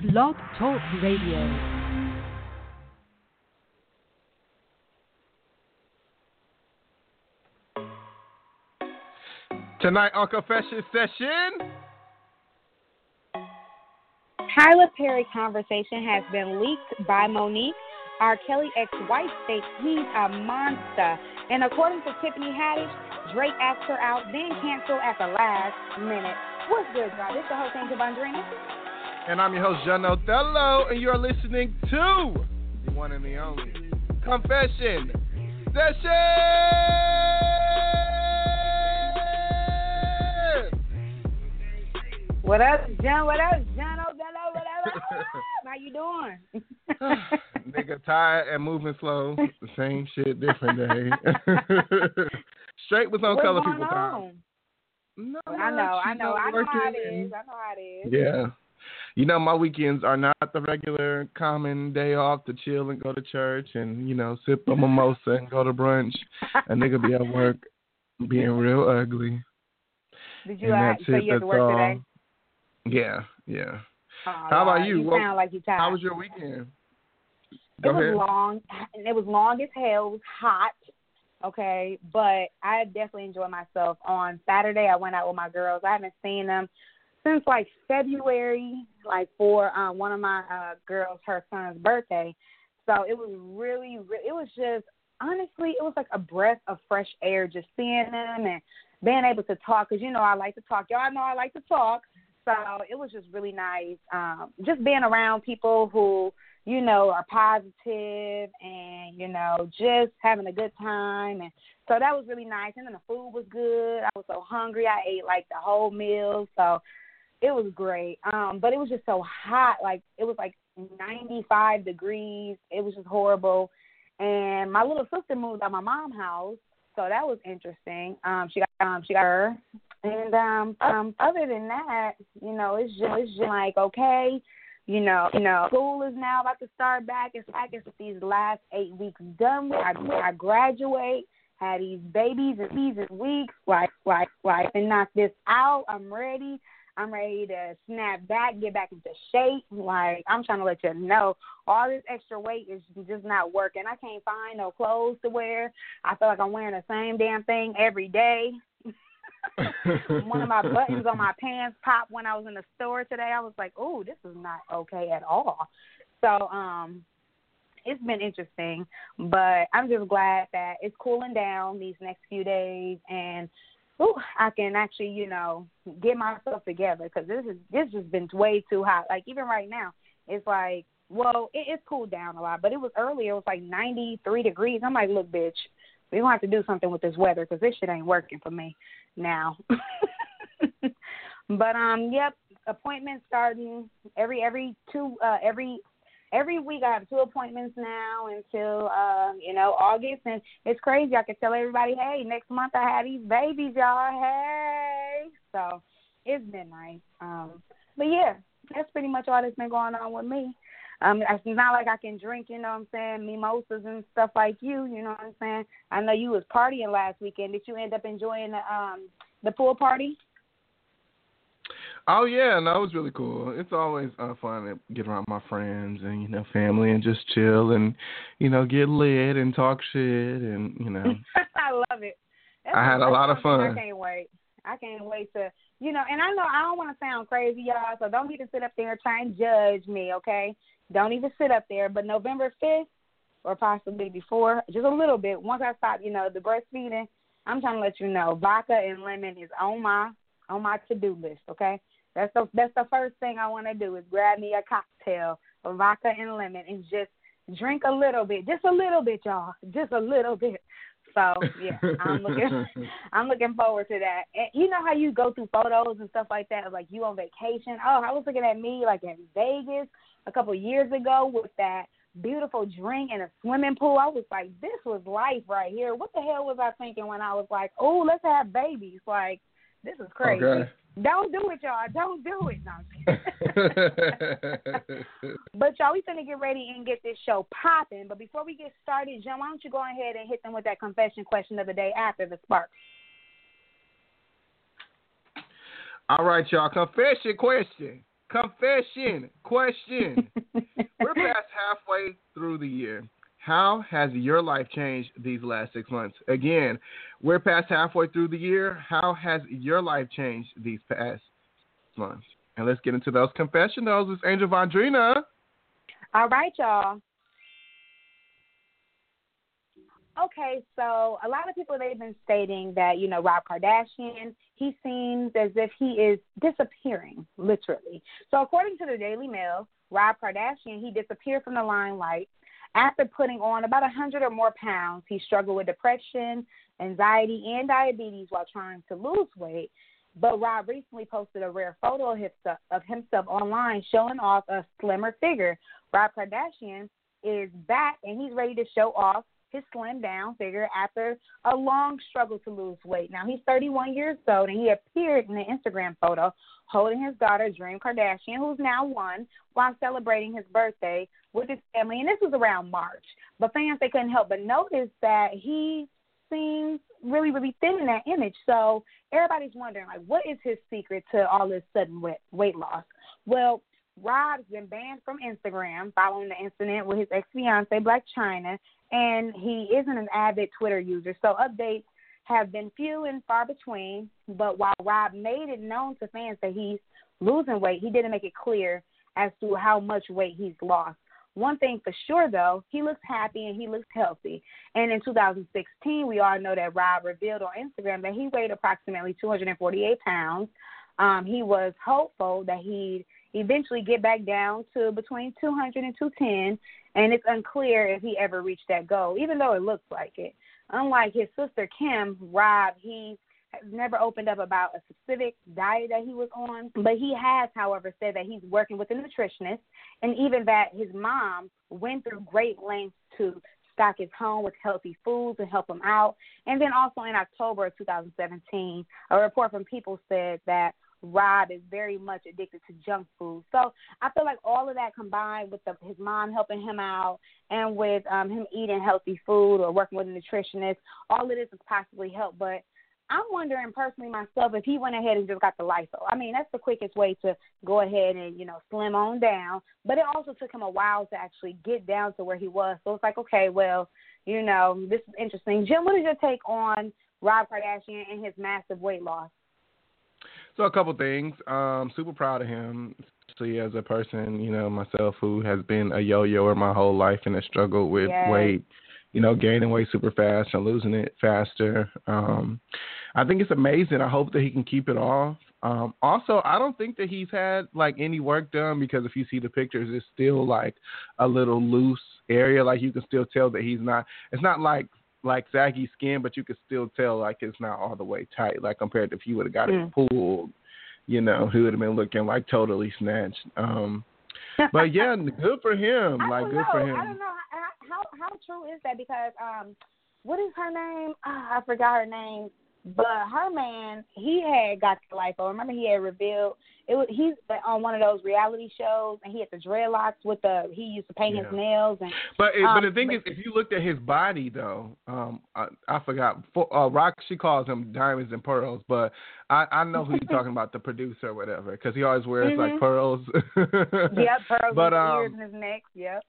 Blog Talk Radio. Tonight on Confession Session. Tyler Perry conversation has been leaked by Monique. R. Kelly ex-wife states he's a monster. And according to Tiffany Haddish, Drake asked her out, then canceled at the last minute. What's good, y'all? This is the host, Angel Vondrina. And I'm your host, John Othello, and you're listening to the one and the only Confession Session. What up, John? What up, John Othello? What up? How you doing? Nigga tired and moving slow. The same shit, different day. Straight with on What's color people on? time. No, I know, I know, I know how it working. I know how it is. Yeah. You know, my weekends are not the regular common day off to chill and go to church and, you know, sip a mimosa and go to brunch. A nigga be at work being real ugly. Did you? and Uh, so it. you had to work all. today? Yeah, yeah. Oh, How about you? You What- sound like you tired. How was your weekend? it was ahead. long. and It was long as hell. It was hot. Okay, but I definitely enjoyed myself. On Saturday, I went out with my girls. I haven't seen them since like February, like for um, one of my uh, girls, her son's birthday. So it was really, re- it was just honestly, it was like a breath of fresh air just seeing them and being able to talk. Cause you know I like to talk. Y'all know I like to talk. So it was just really nice. Um, just being around people who you know, are positive and, you know, just having a good time. And so that was really nice. And then the food was good. I was so hungry. I ate like the whole meal. So it was great. Um, but it was just so hot. Like it was like 95 degrees. It was just horrible. And my little sister moved out of my mom's house. So that was interesting. Um, she got um she got her. And um um other than that, you know, it's just it's just like okay, you know, you know, school is now about to start back. It's like it's these last eight weeks done with. I, I graduate, had these babies and these weeks, like, like, like, and knock this out. I'm ready. I'm ready to snap back, get back into shape. Like, I'm trying to let you know, all this extra weight is just not working. I can't find no clothes to wear. I feel like I'm wearing the same damn thing every day. One of my buttons on my pants popped when I was in the store today. I was like, "Oh, this is not okay at all." So, um, it's been interesting, but I'm just glad that it's cooling down these next few days, and ooh, I can actually, you know, get myself together because this is this has been way too hot. Like even right now, it's like, well, it, it's cooled down a lot, but it was earlier. It was like 93 degrees. I'm like, look, bitch, we gonna have to do something with this weather because this shit ain't working for me now. but um, yep, appointments starting every every two uh every every week. I have two appointments now until uh you know August, and it's crazy. I can tell everybody, hey, next month I have these babies, y'all. Hey, so it's been nice. Um, but yeah, that's pretty much all that's been going on with me. Um, it's not like I can drink, you know what I'm saying, mimosas and stuff like you, you know what I'm saying. I know you was partying last weekend. Did you end up enjoying the um the pool party? Oh yeah, no, it was really cool. It's always uh, fun to get around my friends and you know family and just chill and you know get lit and talk shit and you know. I love it. That's I had a lot of fun. I can't wait. I can't wait to, you know, and I know I don't want to sound crazy, y'all, so don't even sit up there and try and judge me, okay? Don't even sit up there. But November 5th, or possibly before, just a little bit, once I stop, you know, the breastfeeding, I'm trying to let you know, vodka and lemon is on my on my to do list, okay? That's the that's the first thing I want to do is grab me a cocktail of vodka and lemon and just drink a little bit, just a little bit, y'all, just a little bit. So yeah, I'm looking I'm looking forward to that. And you know how you go through photos and stuff like that, like you on vacation. Oh, I was looking at me like in Vegas a couple years ago with that beautiful drink and a swimming pool. I was like, this was life right here. What the hell was I thinking when I was like, oh, let's have babies? Like, this is crazy. Okay. Don't do it, y'all. Don't do it. No. but y'all, we finna get ready and get this show popping. But before we get started, John, why don't you go ahead and hit them with that confession question of the day after the spark? All right, y'all. Confession question. Confession question. We're past halfway through the year. How has your life changed these last six months? Again, we're past halfway through the year. How has your life changed these past months? And let's get into those confessionals. It's Angel Vondrina. All right, y'all. Okay, so a lot of people they've been stating that you know Rob Kardashian, he seems as if he is disappearing, literally. So according to the Daily Mail, Rob Kardashian he disappeared from the limelight after putting on about a hundred or more pounds. He struggled with depression, anxiety, and diabetes while trying to lose weight. But Rob recently posted a rare photo of himself, of himself online showing off a slimmer figure. Rob Kardashian is back and he's ready to show off his slim down figure after a long struggle to lose weight. Now he's 31 years old and he appeared in an Instagram photo holding his daughter Dream Kardashian, who's now one, while celebrating his birthday with his family. And this was around March. But fans they couldn't help but notice that he seems really, really thin in that image. So everybody's wondering like what is his secret to all this sudden weight weight loss? Well, Rob's been banned from Instagram following the incident with his ex fiancee Blac Chyna, and he isn't an avid Twitter user. So updates have been few and far between. But while Rob made it known to fans that he's losing weight, he didn't make it clear as to how much weight he's lost. One thing for sure, though, he looks happy and he looks healthy. And in 2016, we all know that Rob revealed on Instagram that he weighed approximately 248 pounds. Um, he was hopeful that he'd eventually get back down to between 200 and 210, and it's unclear if he ever reached that goal, even though it looks like it. Unlike his sister Kim, Rob, he never opened up about a specific diet that he was on, but he has, however, said that he's working with a nutritionist, and even that his mom went through great lengths to stock his home with healthy foods and help him out. And then also in October of 2017, a report from People said that Rob is very much addicted to junk food. So I feel like all of that combined with the, his mom helping him out and with um, him eating healthy food or working with a nutritionist, all of this has possibly helped. But I'm wondering personally myself if he went ahead and just got the lipo. I mean, that's the quickest way to go ahead and, you know, slim on down. But it also took him a while to actually get down to where he was. So it's like, okay, well, you know, this is interesting. Jim, what is your take on Rob Kardashian and his massive weight loss? So a couple things. Um, super proud of him, especially as a person, you know, myself who has been a yo-yoer my whole life and has struggled with yes. weight, you know, gaining weight super fast and losing it faster. Um, I think it's amazing. I hope that he can keep it off. Um, also, I don't think that he's had like any work done because if you see the pictures, it's still like a little loose area. Like you can still tell that he's not. It's not like like saggy skin, but you can still tell like it's not all the way tight. Like compared to if you would have got mm. it pulled, you know, he would have been looking like totally snatched. Um, but yeah, good for him. I like good know. for him. I don't know how how, how true is that because um, what is her name? Oh, I forgot her name. But her man, he had got the lipo. Remember, he had revealed it was he's on one of those reality shows, and he had the dreadlocks with the he used to paint Yeah. his nails and But it, Um, but the thing but- is, if you looked at his body though, um, I, I forgot. For, uh, Rock, she calls him diamonds and pearls, but I I know who you're talking about, the producer or whatever, because he always wears like Mhm. pearls. yep, pearls But, in his um, ears and his neck. Yep.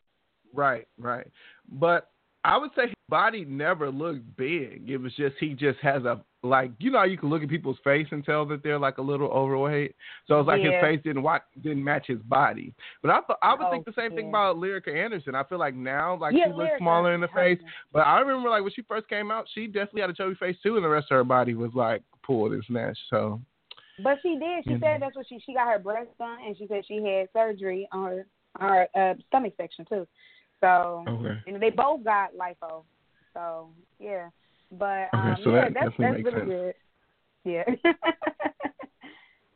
Right, right. But I would say his body never looked big. It was just he just has a like you know how you can look at people's face and tell that they're like a little overweight. So it's like Yeah. his face didn't wa- didn't match his body. But I th- I would Oh, think the same thing about Lyrica Anderson. I feel like now like yeah, she looks Lyrica smaller in the face. But I remember like when she first came out, she definitely had a chubby face too, and the rest of her body was like pulled and snatched. So But she did. She You said know. that's what she she got her breast done, and she said she had surgery on her on her uh, stomach section too. So okay. know they both got lipo. So yeah. But Okay, um, so yeah, that that's that's makes really sense. good. Yeah.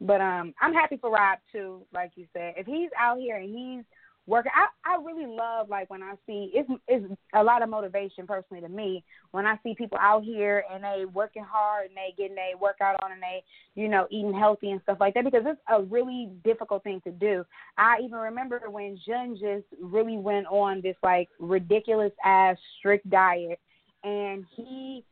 but um, I'm happy for Rob too. Like you said, if he's out here and he's working, I I really love like when I see it's it's a lot of motivation personally to me when I see people out here and they working hard and they getting their workout on and they you know eating healthy and stuff like that because it's a really difficult thing to do. I even remember when Jun just really went on this like ridiculous ass strict diet and he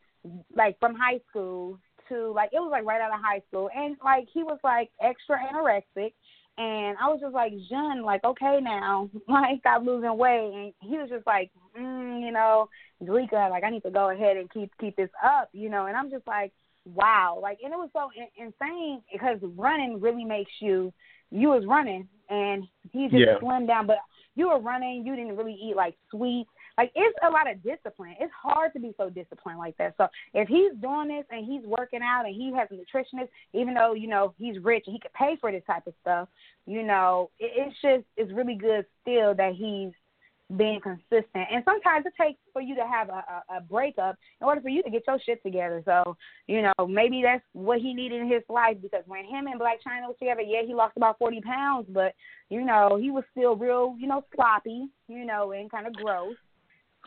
like from high school to like it was like right out of high school and like he was like extra anorexic and I was just like, Jun, like, okay now, like stop losing weight and he was just like, mm, you know, Zalika, like I need to go ahead and keep keep this up, you know, and I'm just like, wow, like and it was so in- insane because running really makes you you was running and he just Yeah. slimmed down, but you were running, you didn't really eat like sweets. Like it's a lot of discipline. It's hard to be so disciplined like that. So if he's doing this and he's working out and he has a nutritionist, even though you know he's rich and he could pay for this type of stuff, you know, it, it's just it's really good still that he's being consistent. And sometimes it takes for you to have a, a, a breakup in order for you to get your shit together. So, you know, maybe that's what he needed in his life because when him and Blac Chyna was together, yeah, he lost about 40 pounds, but, you know, he was still real, you know, sloppy, you know, and kind of gross.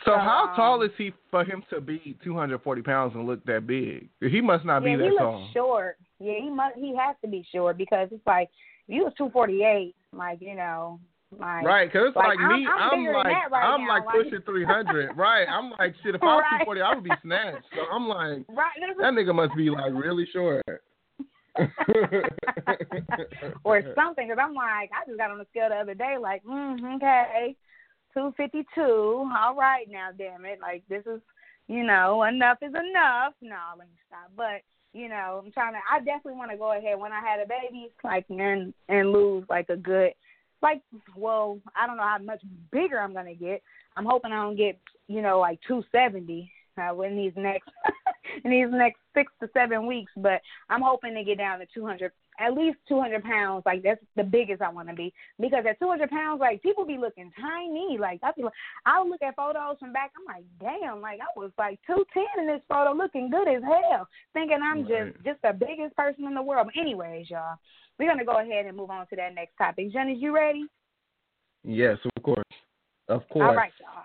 So how Um, tall is he for him to be 240 pounds and look that big? He must not yeah, be he that looks short. Yeah, he must. He has to be short because it's like if you was 248, like, you know, like, Right, because it's like, Like, I'm- me, I'm I'm, like right I'm now, like like- pushing 300. right, I'm like shit. If I was Right. 240, I would be snatched. So I'm like, Right. that nigga must be like really short. or something. Because I'm like, I just got on the scale the other day, like, mm, okay, two fifty two. All right, now, damn it, like this is, you know, enough is enough. No, let me stop. But you know, I'm trying to. I definitely want to go ahead when I had a baby, like, and and lose like a good. Like, well, I don't know how much bigger I'm gonna get. I'm hoping I don't get, you know, like 270 uh, in these next in these next six to seven weeks. But I'm hoping to get down to 200, at least 200 pounds. Like that's the biggest I want to be because at 200 pounds, like people be looking tiny. Like I be like, I'll look at photos from back. I'm like, damn, like I was like 210 in this photo, looking good as hell, thinking I'm Right. just just the biggest person in the world. But anyways, y'all, we're gonna go ahead and move on to that next topic. Jen, is you ready? yes, of course, of course. All right, y'all.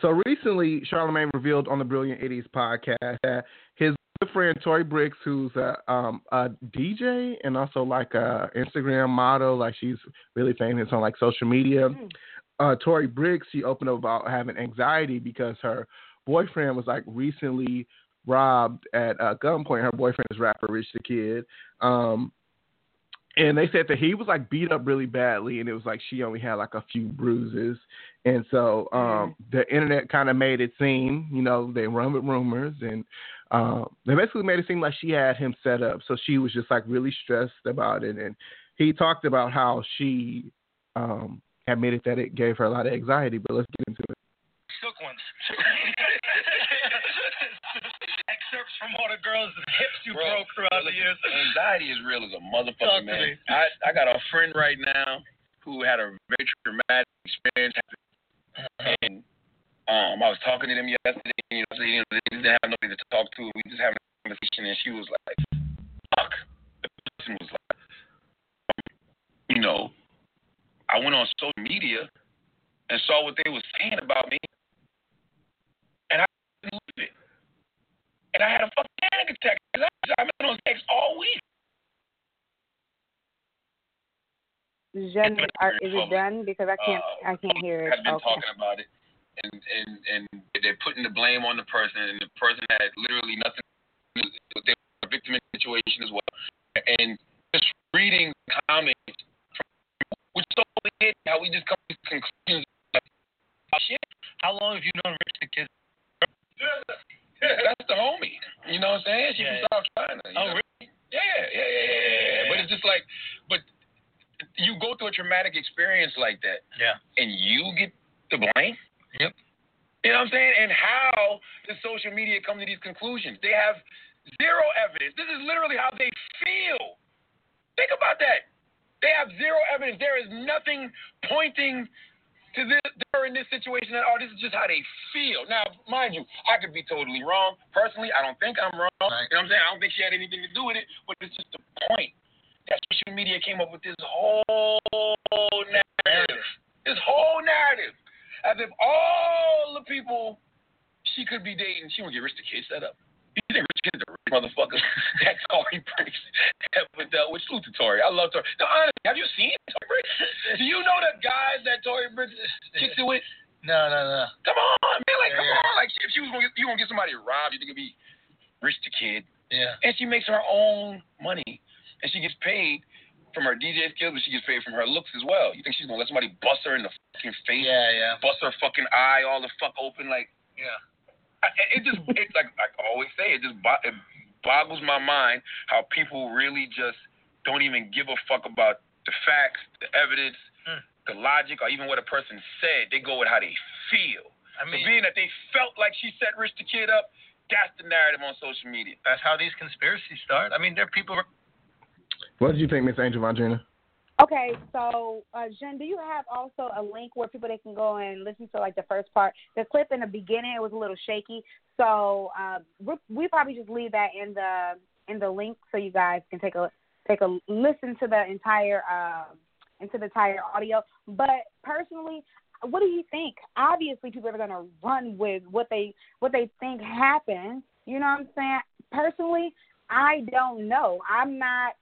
So recently, Charlemagne revealed on the Brilliant Idiots podcast that his good friend Tori Brixx, who's a, um, a DJ and also like a Instagram model, like she's really famous on like social media. Uh, Tori Brixx, she opened up about having anxiety because her boyfriend was like recently robbed at uh, gunpoint. Her boyfriend is rapper Rich the Kid. Um, and they said that he was like beat up really badly and it was like she only had like a few bruises. And so um the internet kind of made it seem you know they run with rumors and um they basically made it seem like she had him set up. So she was just like really stressed about it. And he talked about how she um admitted that it gave her a lot of anxiety but let's get into it. Shook ones. From all the girls' hips you Bro, broke throughout the years. Anxiety is real as a motherfucker, man. I, I got a friend right now who had a very traumatic experience, and um, I was talking to them yesterday. You know, so, you know, they didn't have nobody to talk to. We just having a conversation, and she was like, "Fuck." The person was like, you know, I went on social media and saw what they were saying about me, and I believe it. And I had a fucking panic attack. 'cause I- I've been on sex all week. Jen, are, is it done? Because I can't, uh, I can't hear it. I've been Okay. talking about it, and and and they're putting the blame on the person, and the person had literally nothing. They were a victim in the situation as well, and just reading comments from which so weird how we just come to conclusions. Like, oh, shit, How long have you known Rich the Kid? That's the homie. You know what I'm saying? She's Yeah, from South China. Oh, know? really? Yeah, yeah, yeah, yeah, yeah, yeah. But it's just like, but you go through a traumatic experience like that, Yeah. and you get the blame. Yep. You know what I'm saying? And how does social media come to these conclusions? They have zero evidence. This is literally how they feel. Think about that. They have zero evidence. There is nothing pointing to this her in this situation that oh, this is just how they feel. Now, mind you, I could be totally wrong. Personally, I don't think I'm wrong. You know what I'm saying? I don't think she had anything to do with it, but it's just the point that social media came up with this whole narrative. This whole narrative. As if all the people she could be dating, she would get rich the kid set up. Think rich kids are rich motherfuckers? That's all he brings ever dealt with. Salute to Tori. I love Tori. No, honestly, have you seen Tori? Do you know the guys that Tori Brixx kicks it with? No, no, no. Come on, man. Like, come Yeah. on. Like, if she was gonna get, you gonna get somebody robbed, you think it'd be rich the kid? Yeah. And she makes her own money, and she gets paid from her DJ skills, but she gets paid from her looks as well. You think she's gonna let somebody bust her in the fucking face? Yeah, yeah. Bust her fucking eye all the fuck open like? Yeah. I, it just it like I always say it just bo- it boggles my mind how people really just don't even give a fuck about the facts, the evidence, Hmm. the logic, or even what a person said. They go with how they feel. I so mean, being that they felt like she set Rich the Kid up, that's the narrative on social media. that's how these conspiracies start. I mean, there are people. What did you think, Miss Angel Vondrina? Okay, so uh, Jen, do you have also a link where people they can go and listen to like the first part? The clip in the beginning it was a little shaky, so uh, we probably just leave that in the in the link so you guys can take a take a listen to the entire um into the entire audio. But personally, what do you think? Obviously, people are gonna run with what they what they think happened. You know what I'm saying? Personally, I don't know. I'm not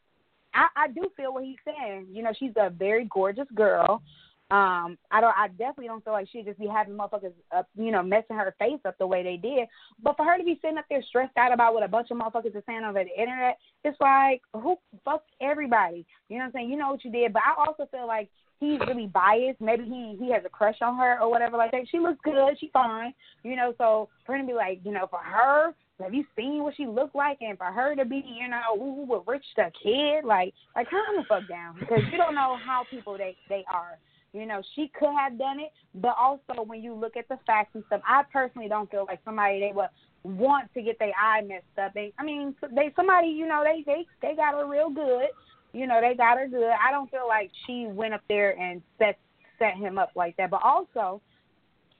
I, I do feel what he's saying. You know, she's a very gorgeous girl. Um, I don't. I definitely don't feel like she'd just be having motherfuckers, up, you know, messing her face up the way they did. But for her to be sitting up there stressed out about what a bunch of motherfuckers are saying over the internet, it's like who fuck everybody. You know what I'm saying? You know what you did, but I also feel like he's really biased. Maybe he he has a crush on her or whatever like that. She looks good. She fine. You know, so for him to be like, you know, for her have you seen what she looked like? And for her to be, you know, ooh, with Rich the kid, like, like calm the fuck down because you don't know how people they they are. You know, she could have done it, but also when you look at the facts and stuff, I personally don't feel like somebody they would want to get their eye messed up. They, I mean, they somebody, you know, they they they got her real good. You know, they got her good. I don't feel like she went up there and set set him up like that. But also,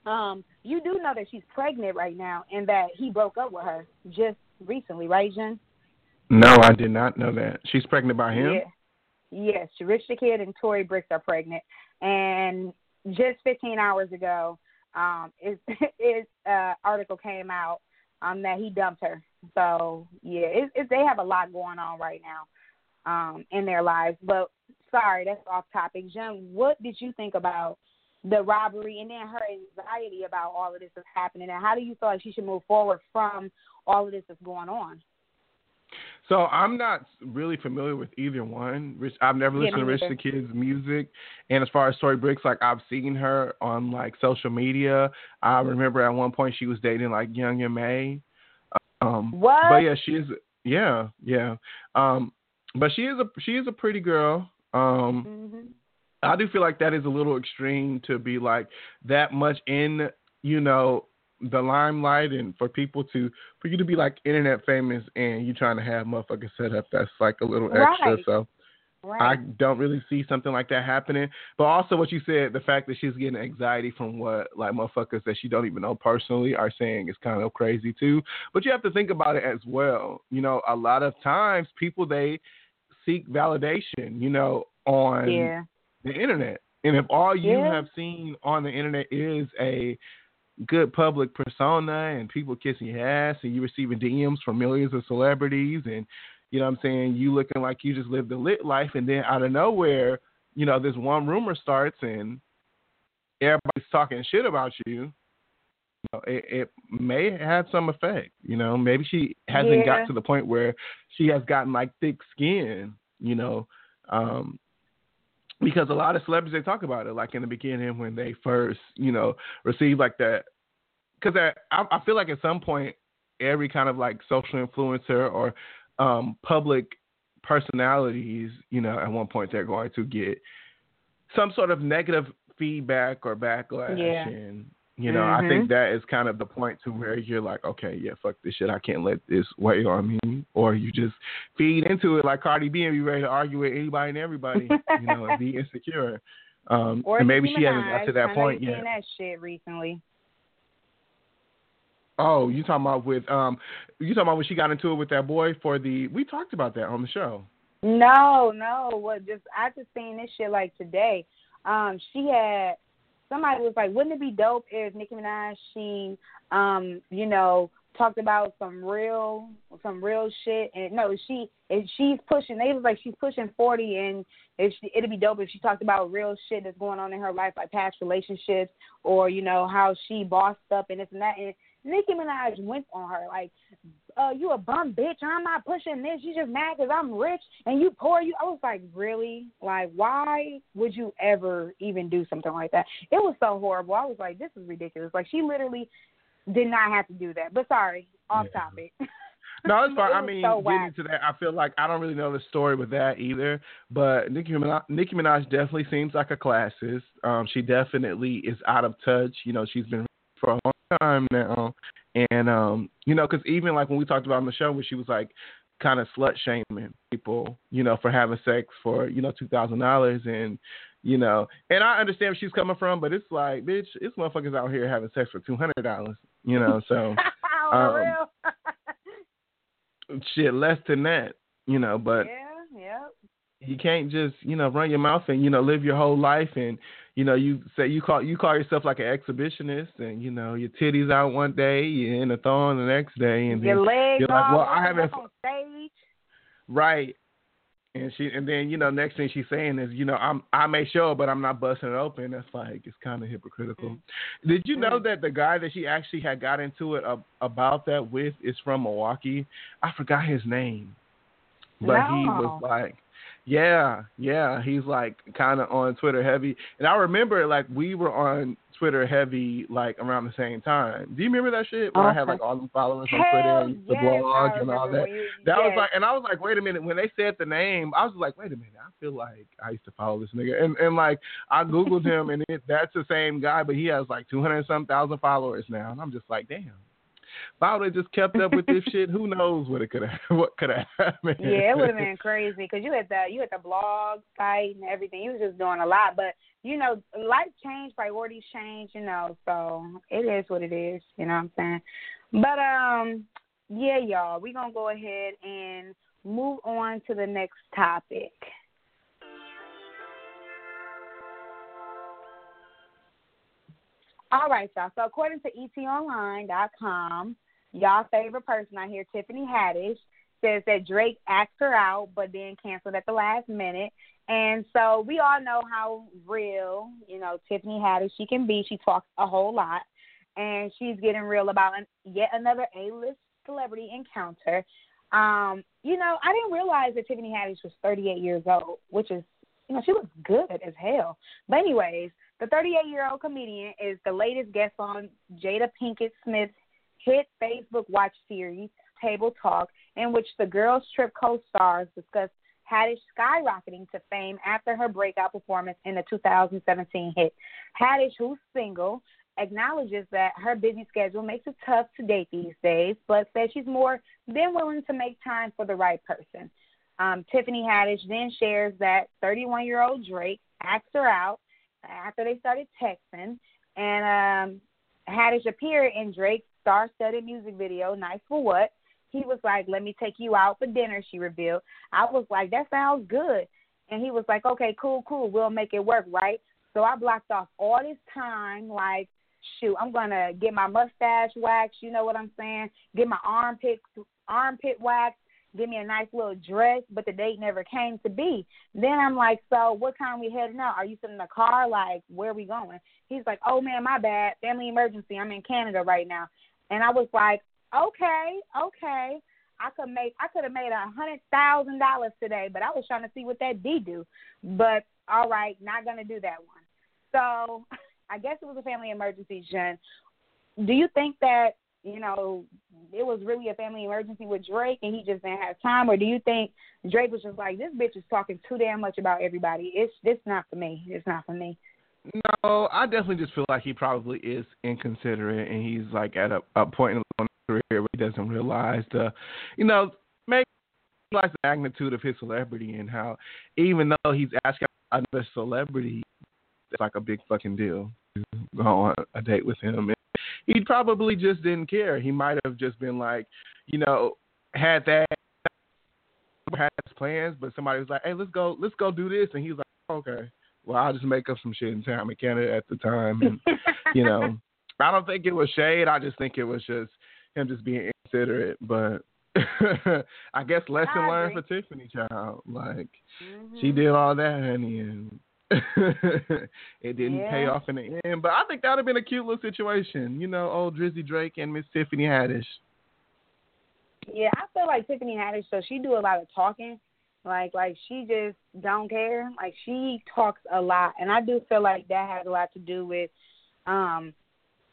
um, you do know that she's pregnant right now and that he broke up with her just recently, right, Jen? No, I did not know that. She's pregnant by him. Yeah. Yes, Rich the Kid and Tori Brixx are pregnant, and just 15 hours ago, um, his, his uh, article came out um, that he dumped her. So yeah, it, it, they have a lot going on right now um, in their lives. But sorry, that's off topic. Jen, what did you think about the robbery and then her anxiety about all of this that's happening, and how do you feel like she should move forward from all of this that's going on? So I'm not really familiar with either one. Rich, I've never Yeah, listened to Rich the Kid's music, and as far as Tori Brixx, like I've seen her on like social media. I remember at one point she was dating like Young M.A. Um, What? But yeah, she is. Yeah, yeah. Um, but she is a she is a pretty girl. Um, hmm I do feel like that is a little extreme to be like that much in, you know, the limelight and for people to for you to be like internet famous and you trying to have motherfuckers set up that's like a little extra. Right. So I don't really see something like that happening. But also what you said, the fact that she's getting anxiety from what like motherfuckers that she don't even know personally are saying is kind of crazy too. But you have to think about it as well. You know, a lot of times people they seek validation, you know, on yeah. The internet. And if all you Yeah. have seen on the internet is a good public persona and people kissing your ass and you receiving DMs from millions of celebrities and you know what I'm saying, you looking like you just lived a lit life and then out of nowhere, you know, this one rumor starts and everybody's talking shit about you. you know, it, it may have some effect, you know. Maybe she hasn't Yeah. got to the point where she has gotten like thick skin, you know. Um, because a lot of celebrities they talk about it like in the beginning when they first you know received like that because I, I feel like at some point every kind of like social influencer or um public personalities you know at one point they're going to get some sort of negative feedback or backlash Yeah. and you know i Mhm. think that is kind of the point to where you're like okay yeah fuck this shit i can't let this weigh on me or you just feed into it like cardi b and be ready to argue with anybody and everybody you know and be insecure Um, Or and maybe she hasn't got to that I point yet. seen that shit recently. Oh, you talking about with um, you talking about when she got into it with that boy for the? We talked about that on the show. No, no. What just I just seen this shit like today. Um, she had somebody was like, wouldn't it be dope if Nicki Minaj she um, you know, talked about some real some real shit? And no, she if she's pushing they was like she's pushing forty and if she, it'd be dope if she talked about real shit that's going on in her life, like past relationships or, you know, how she bossed up and this and that. And Nicki Minaj went on her like, uh, you a bum bitch. I'm not pushing this. You just mad because I'm rich and you poor. You. I was like, really? Like, why would you ever even do something like that? It was so horrible. I was like, this is ridiculous. Like, she literally did not have to do that. But sorry, off Yeah. topic. No, it's fine. I mean, so getting into that, I feel like I don't really know the story with that either. But Nicki Minaj, Nicki Minaj definitely seems like a classist. Um, she definitely is out of touch. You know, she's been for a long time now, and um, you know, because even like when we talked about on the show, where she was like kind of slut shaming people, you know, for having sex for you know two thousand dollars and. You know, and I understand where she's coming from, but it's like, bitch, it's motherfuckers out here having sex for two hundred dollars. You know, so Um, shit less than that, you know, but yeah, yeah. you can't just, you know, run your mouth and, you know, live your whole life and, you know, you say you call you call yourself like an exhibitionist and, you know, your titties out one day, you're in a thong the next day and Your then legs you're like, Well, I haven't on stage. right. And she and then, you know, next thing she's saying is, you know, I'm I may show but I'm not busting it open. That's like it's kinda hypocritical. Mm-hmm. Did you know mm-hmm. that the guy that she actually had got into it ab- about that with is from Milwaukee? I forgot his name. But he was like, yeah, yeah, he's like kind of on Twitter heavy. And I remember like we were on Twitter heavy like around the same time. Do you remember that shit? Where I had like all the followers on Twitter and the yes, blog and all that. you- That was like, and I was like, wait a minute. When they said the name, I was like, wait a minute. I feel like I used to follow this nigga, and and like I googled him, and it, that's the same guy, but he has like two hundred some thousand followers now, and I'm just like, damn. If I would have just kept up with this shit, who knows what it could have, what could have happened. Yeah, it would have been crazy because you had the you had the blog site and everything. You was just doing a lot, but you know, life change, priorities change. You know, so it is what it is. You know what I'm saying? But um, yeah, y'all, we gonna go ahead and move on to the next topic. All right, y'all. So according to etonline.com, y'all favorite person out here, Tiffany Haddish, says that Drake asked her out but then canceled at the last minute. And so we all know how real, you know, Tiffany Haddish she can be. She talks a whole lot. And she's getting real about an, yet another A-list celebrity encounter. Um, you know, I didn't realize that Tiffany Haddish was 38 years old, which is, you know, she looks good as hell. But anyways, the 38-year-old comedian is the latest guest on Jada Pinkett Smith's hit Facebook watch series Table Talk, in which the Girls Trip co-stars discuss Haddish skyrocketing to fame after her breakout performance in the 2017 hit. Haddish, who's single, acknowledges that her busy schedule makes it tough to date these days, but says she's more than willing to make time for the right person. Um, Tiffany Haddish then shares that 31 year old Drake asked her out after they started texting, and um, Haddish appeared in Drake's star studded music video, Nice for What. He was like, Let me take you out for dinner, she revealed. I was like, That sounds good. And he was like, Okay, cool, cool, we'll make it work, right? So I blocked off all this time, like, shoot, I'm gonna get my mustache waxed, you know what I'm saying? Get my armpit armpit waxed, give me a nice little dress, but the date never came to be. Then I'm like, So what time are we heading out? Are you sitting in the car? Like, where are we going? He's like, Oh man, my bad. Family emergency. I'm in Canada right now. And I was like, Okay, okay. I could make I could have made a hundred thousand dollars today, but I was trying to see what that D do. But all right, not gonna do that one. So I guess it was a family emergency, Jen. Do you think that, you know, it was really a family emergency with Drake and he just didn't have time? Or do you think Drake was just like, This bitch is talking too damn much about everybody. It's this not for me. It's not for me. No, I definitely just feel like he probably is inconsiderate, and he's like at a, a point in his career where he doesn't realize the, you know, make realize the magnitude of his celebrity and how even though he's asking another celebrity it's like a big fucking deal to go on a date with him. And he probably just didn't care. He might have just been like, you know, had that had his plans, but somebody was like, "Hey, let's go, let's go do this," and he was like, "Okay, well, I'll just make up some shit in town in Canada at the time." And you know, I don't think it was shade. I just think it was just him just being inconsiderate. But I guess lesson I learned for. Tiffany Child. Like Mhm. she did all that, honey, and it didn't pay off in the end. But I think that would have been a cute little situation, you know, old Drizzy Drake and Miss Tiffany Haddish. Yeah, I feel like Tiffany Haddish, so she do a lot of talking. Like, like she just don't care. Like she talks a lot, and I do feel like that has a lot to do with um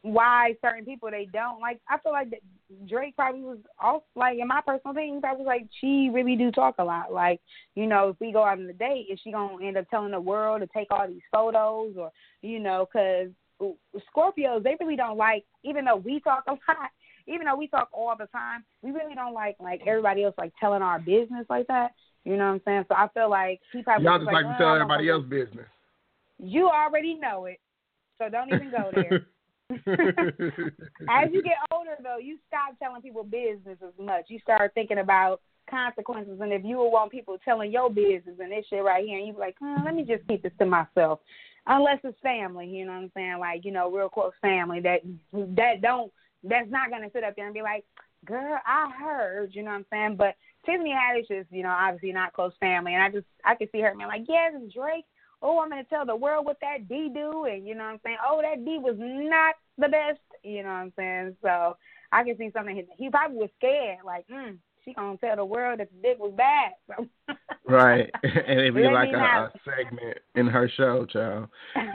why certain people they don't like. I feel like that Drake probably was off. Like in my personal opinion, probably was like she really do talk a lot. Like you know, if we go out on a date, is she gonna end up telling the world to take all these photos, or you know, because Scorpios they really don't like. Even though we talk a lot, even though we talk all the time, we really don't like like everybody else like telling our business like that. You know what I'm saying? So I feel like he probably Y'all just like to "Oh, tell everybody wanna- business. You already know it, so don't even go there. As you get older, though, you stop telling people business as much. You start thinking about consequences, and if you would want people telling your business and this shit right here, and you like, hmm, let me just keep this to myself. Unless it's family, you know what I'm saying? Like, you know, real close family that that don't that's not gonna sit up there and be like, girl, I heard, you know what I'm saying? But Tiffany Haddish is, you know, obviously not close family, and I just I could see her being like, yeah, this is Drake. Oh, I'm gonna tell the world what that D do, and you know what I'm saying. Oh, that D was not the best, you know what I'm saying. So I can see something. He, probably was scared, like, mm, she gonna tell the world that the dick was bad. So. right. and it'd be Let like a, a segment in her show, child.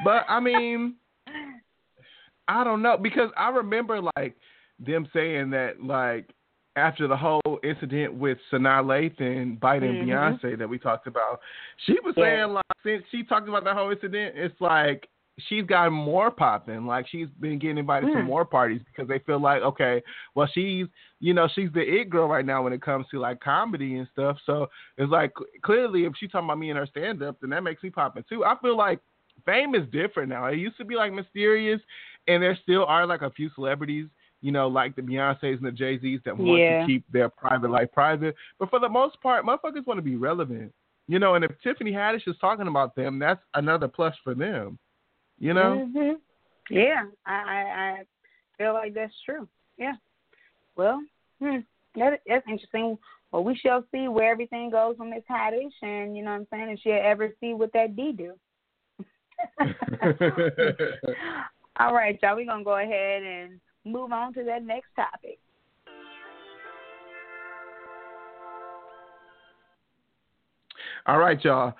But I mean, I don't know because I remember like them saying that like after the whole incident with Sanaa Lathan biting Mhm. Beyonce that we talked about, she was Yeah. saying like since she talked about that whole incident, it's like she's gotten more popping. Like she's been getting invited to Mm. more parties because they feel like okay, well she's you know she's the it girl right now when it comes to like comedy and stuff. So it's like clearly if she's talking about me and her stand up, then that makes me popping too. I feel like fame is different now. It used to be like mysterious, and there still are like a few celebrities, you know, like the Beyonces and the Jay Z's that want Yeah. to keep their private life private. But for the most part, motherfuckers want to be relevant, you know. And if Tiffany Haddish is talking about them, that's another plus for them, you know. hmm Yeah, I, I feel like that's true. Yeah. Well, hmm, that that's interesting. Well, we shall see where everything goes with Miss Haddish, and you know what I'm saying, if she'll ever see what that D do. All right, y'all. We're gonna go ahead and move on to that next topic. All right, y'all.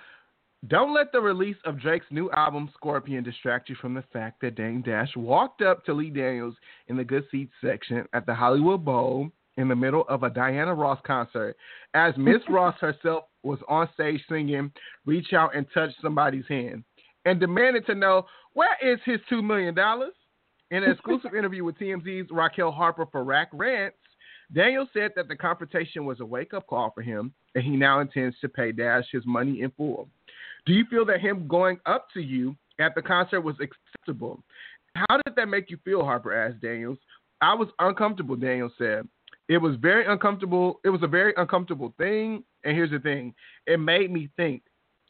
Don't let the release of Drake's new album Scorpion distract you from the fact that Dame Dash walked up to Lee Daniels in the good seats section at the Hollywood Bowl in the middle of a Diana Ross concert as Miss Ross herself was on stage singing Reach Out and Touch Somebody's Hand and demanded to know where is his $2 million? In an exclusive interview with TMZ's Raquel Harper for Raq Rants, Daniel said that the confrontation was a wake up call for him and he now intends to pay Dash his money in full. Do you feel that him going up to you at the concert was acceptable? How did that make you feel, Harper asked Daniels. I was uncomfortable, Daniel said. It was very uncomfortable. It was a very uncomfortable thing. And here's the thing it made me think.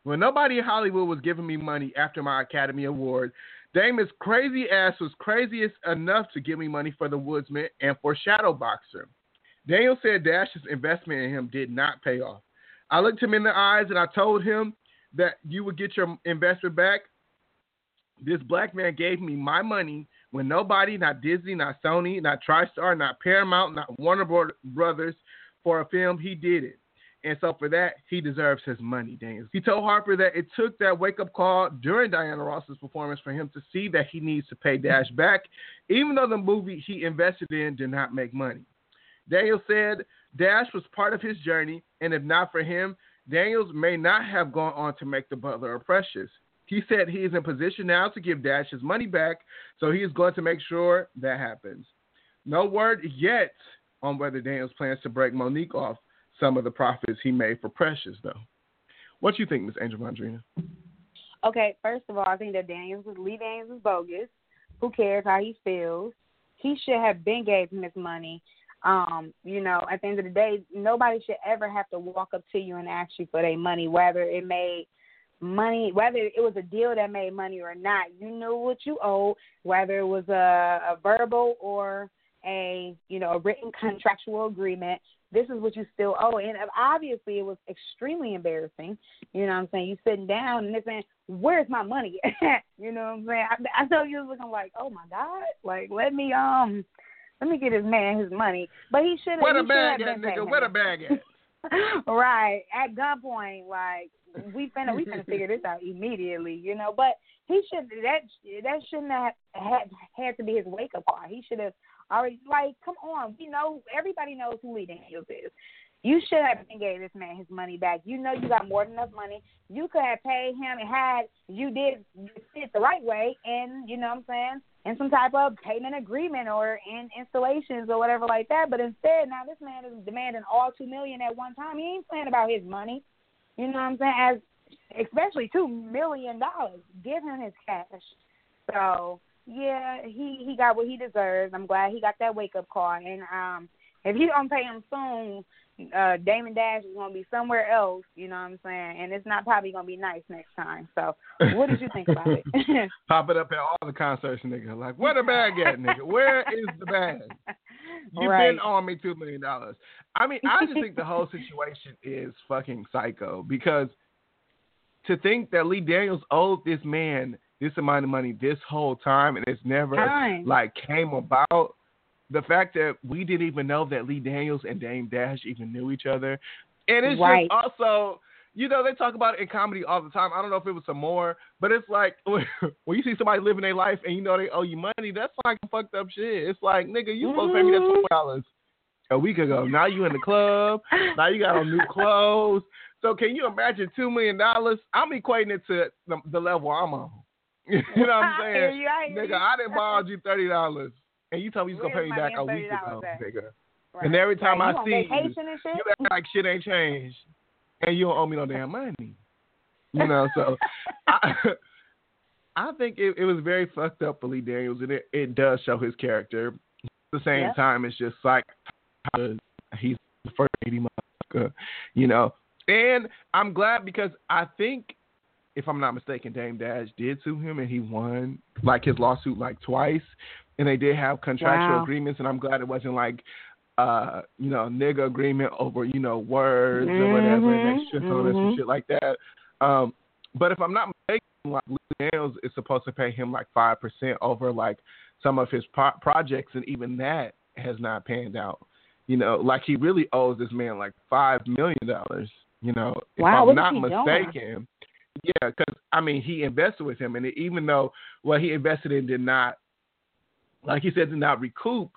When nobody in Hollywood was giving me money after my Academy Award, Damon's crazy ass was craziest enough to give me money for The Woodsman and for Shadowboxer. Daniel said Dash's investment in him did not pay off. I looked him in the eyes and I told him that you would get your investment back. This black man gave me my money when nobody, not Disney, not Sony, not TriStar, not Paramount, not Warner Brothers, for a film, he did it. And so for that, he deserves his money, Daniels. He told Harper that it took that wake up call during Diana Ross's performance for him to see that he needs to pay Dash mm-hmm. back, even though the movie he invested in did not make money. Daniel said Dash was part of his journey, and if not for him, Daniels may not have gone on to make The Butler or Precious. He said he is in position now to give Dash his money back, so he is going to make sure that happens. No word yet on whether Daniels plans to break Monique off some of the profits he made for Precious, though. What do you think, Miss Angel Vondrina? Okay, first of all, I think that Daniels was Lee Daniels is bogus. Who cares how he feels? He should have been gave him his money. Um, you know, at the end of the day, nobody should ever have to walk up to you and ask you for their money, whether it made money, whether it was a deal that made money or not. You knew what you owed, whether it was a, a verbal or a you know a written contractual agreement. This is what you still owe, and obviously it was extremely embarrassing. You know what I'm saying? You sitting down and they're saying, "Where's my money?" you know what I'm saying? I, I know you was looking like, "Oh my God!" Like let me um let me get his man his money. But he should have. Where the bag at, nigga? Where the bag at? right at gunpoint, like we finna we finna figure this out immediately, you know. But he should that that shouldn't have had had to be his wake up call. He should have already like come on. We know everybody knows who Lee Daniels is. You should have been gave this man his money back. You know you got more than enough money. You could have paid him and had you did it the right way and you know what I'm saying, in some type of payment agreement or in installations or whatever like that. But instead now this man is demanding all two million at one time. He ain't saying about his money. You know what I'm saying? As especially two million dollars. Give him his cash. So yeah, he he got what he deserves. I'm glad he got that wake up call. And um, if he don't pay him soon, uh, Damon Dash is gonna be somewhere else. You know what I'm saying? And it's not probably gonna be nice next time. So, what did you think about it? Pop it up at all the concerts, nigga. Like, where the bag at, nigga? Where is the bag? You've right. been on me two million dollars. I mean, I just think the whole situation is fucking psycho because to think that Lee Daniels owed this man this amount of money this whole time and it's never Time. like came about. The fact that we didn't even know that Lee Daniels and Dame Dash even knew each other, and it's Right. just also, you know, they talk about it in comedy all the time. I don't know if it was some more, but it's like when you see somebody living their life and you know they owe you money, that's like fucked up shit. It's like, nigga, you supposed to pay me that mm-hmm. twenty dollars a week ago. Now you in the club. Now you got on new clothes. So can you imagine two million dollars? I'm equating it to the, the level I'm on. you know what I'm saying? you, I Nigga. I didn't borrow you thirty dollars, and you told me you was gonna pay me back a week ago, at? nigga. Right. And every time right. I see you, vacation and shit? You act like shit ain't changed, and you don't owe me no damn money. You know, so I, I think it, it was very fucked up for Lee Daniels, and it, it does show his character. At the same Yep. time, it's just like he's the first lady motherfucker, you know. And I'm glad because I think, if I'm not mistaken, Dame Dash did sue him and he won like his lawsuit like twice, and they did have contractual Wow. agreements. And I'm glad it wasn't like, uh, you know, nigga agreement over you know words or whatever, and they shit on us and mhm. shit like that. Um, but if I'm not mistaken, like Lee Daniels is supposed to pay him like five percent over like some of his pro- projects, and even that has not panned out. You know, like he really owes this man like five million dollars. You know, if I'm not mistaken. doing? Yeah, because I mean, he invested with him, and even though what he invested in did not, like he said, did not recoup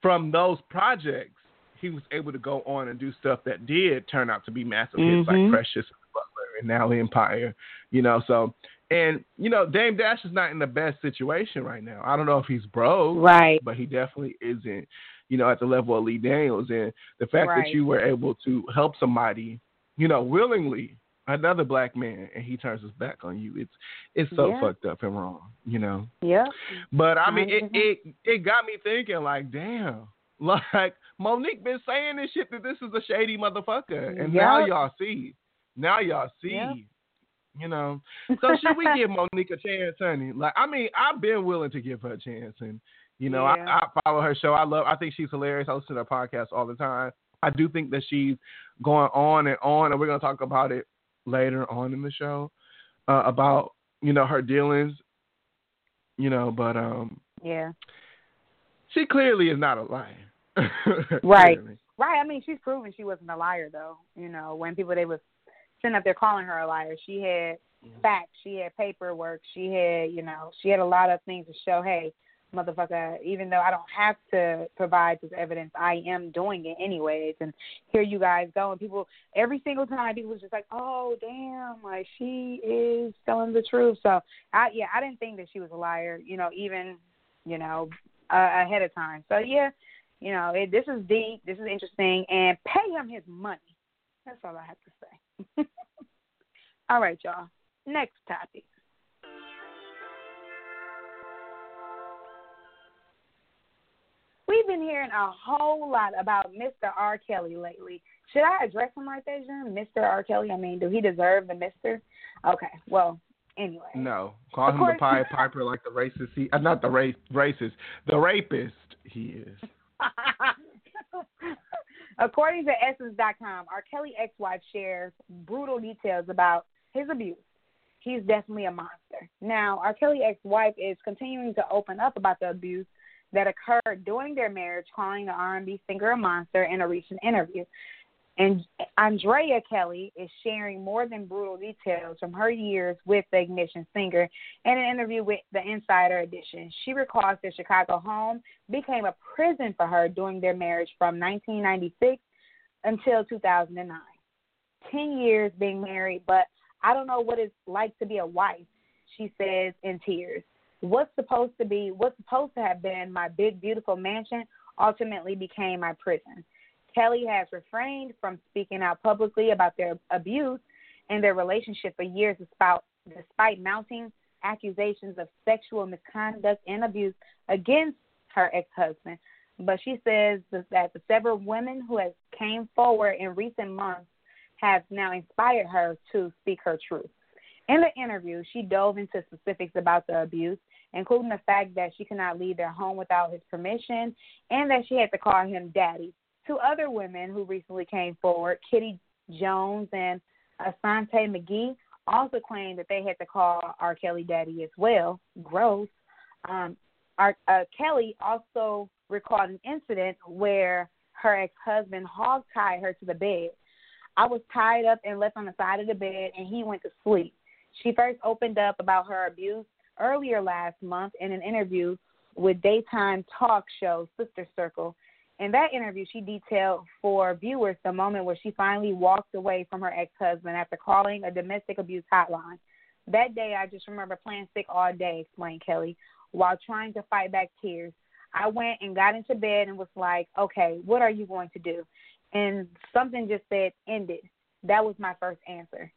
from those projects, he was able to go on and do stuff that did turn out to be massive hits, like Mhm. Precious Butler and now Empire. You know, so and you know, Dame Dash is not in the best situation right now. I don't know if he's broke, Right. but he definitely isn't. You know, at the level of Lee Daniels, and the fact Right. that you were able to help somebody, you know, willingly, another black man, and he turns his back on you. It's it's so Yeah. fucked up and wrong. You know. Yeah. But I mean, it, 100%. it it got me thinking, like, damn, like Monique been saying this shit that this is a shady motherfucker, and now y'all see, now y'all see, Yep. you know. So should we give Monique a chance, honey? Like, I mean, I've been willing to give her a chance, and you know, Yeah. I, I follow her show. I love. I think she's hilarious. I listen to her podcast all the time. I do think that she's going on and on, and we're gonna talk about it later on in the show uh, about you know her dealings. You know, but um, Yeah. she clearly is not a liar. Right. Right. I mean, she's proven she wasn't a liar, though. You know, when people they was sitting up there calling her a liar, she had facts, she had paperwork, she had, you know, she had a lot of things to show. Hey, motherfucker, even though I don't have to provide this evidence, I am doing it anyways. And here you guys go. And people, every single time, people was just like, oh, damn, like she is telling the truth. So, I yeah, I didn't think that she was a liar. You know, even, you know, uh, ahead of time. So yeah you know, it, this is deep, this is interesting, and pay him his money. That's all I have to say. all right, y'all. Next topic. We've been hearing a whole lot about Mr. R. Kelly lately. Should I address him like that, Jim? Mr. R. Kelly? I mean, do he deserve the Mr.? Okay, well, anyway. No, call him course- the Pied Piper like the racist. He, uh, not the race, racist, the rapist. He is. According to Essence.com, R. Kelly ex-wife shares brutal details about his abuse. He's definitely a monster. Now, R. Kelly ex-wife is continuing to open up about the abuse that occurred during their marriage, calling the R&B singer a monster in a recent interview. And Andrea Kelly is sharing more than brutal details from her years with the Ignition singer in an interview with the Insider Edition. She recalls their Chicago home became a prison for her during their marriage from 1996 until 2009. Ten years being married, but I don't know what it's like to be a wife, she says in tears. What's supposed to be, what's supposed to have been my big, beautiful mansion ultimately became my prison. Kelly has refrained from speaking out publicly about their abuse and their relationship for years despite, mounting accusations of sexual misconduct and abuse against her ex-husband. But she says that the several women who have came forward in recent months have now inspired her to speak her truth. In the interview, she dove into specifics about the abuse, including the fact that she could not leave their home without his permission and that she had to call him daddy. Two other women who recently came forward, Kitti Jones and Asante McGee, also claimed that they had to call R. Kelly daddy as well. Gross. Um, R. Uh, Kelly also recalled an incident where her ex husband hog tied her to the bed. I was tied up and left on the side of the bed, and he went to sleep. She first opened up about her abuse earlier last month in an interview with daytime talk show Sister Circle. In that interview, she detailed for viewers the moment where she finally walked away from her ex husband after calling a domestic abuse hotline. That day, I just remember playing sick all day, explained Kelly, while trying to fight back tears. I went and got into bed and was like, okay, what are you going to do? And something just said, ended. That was my first answer.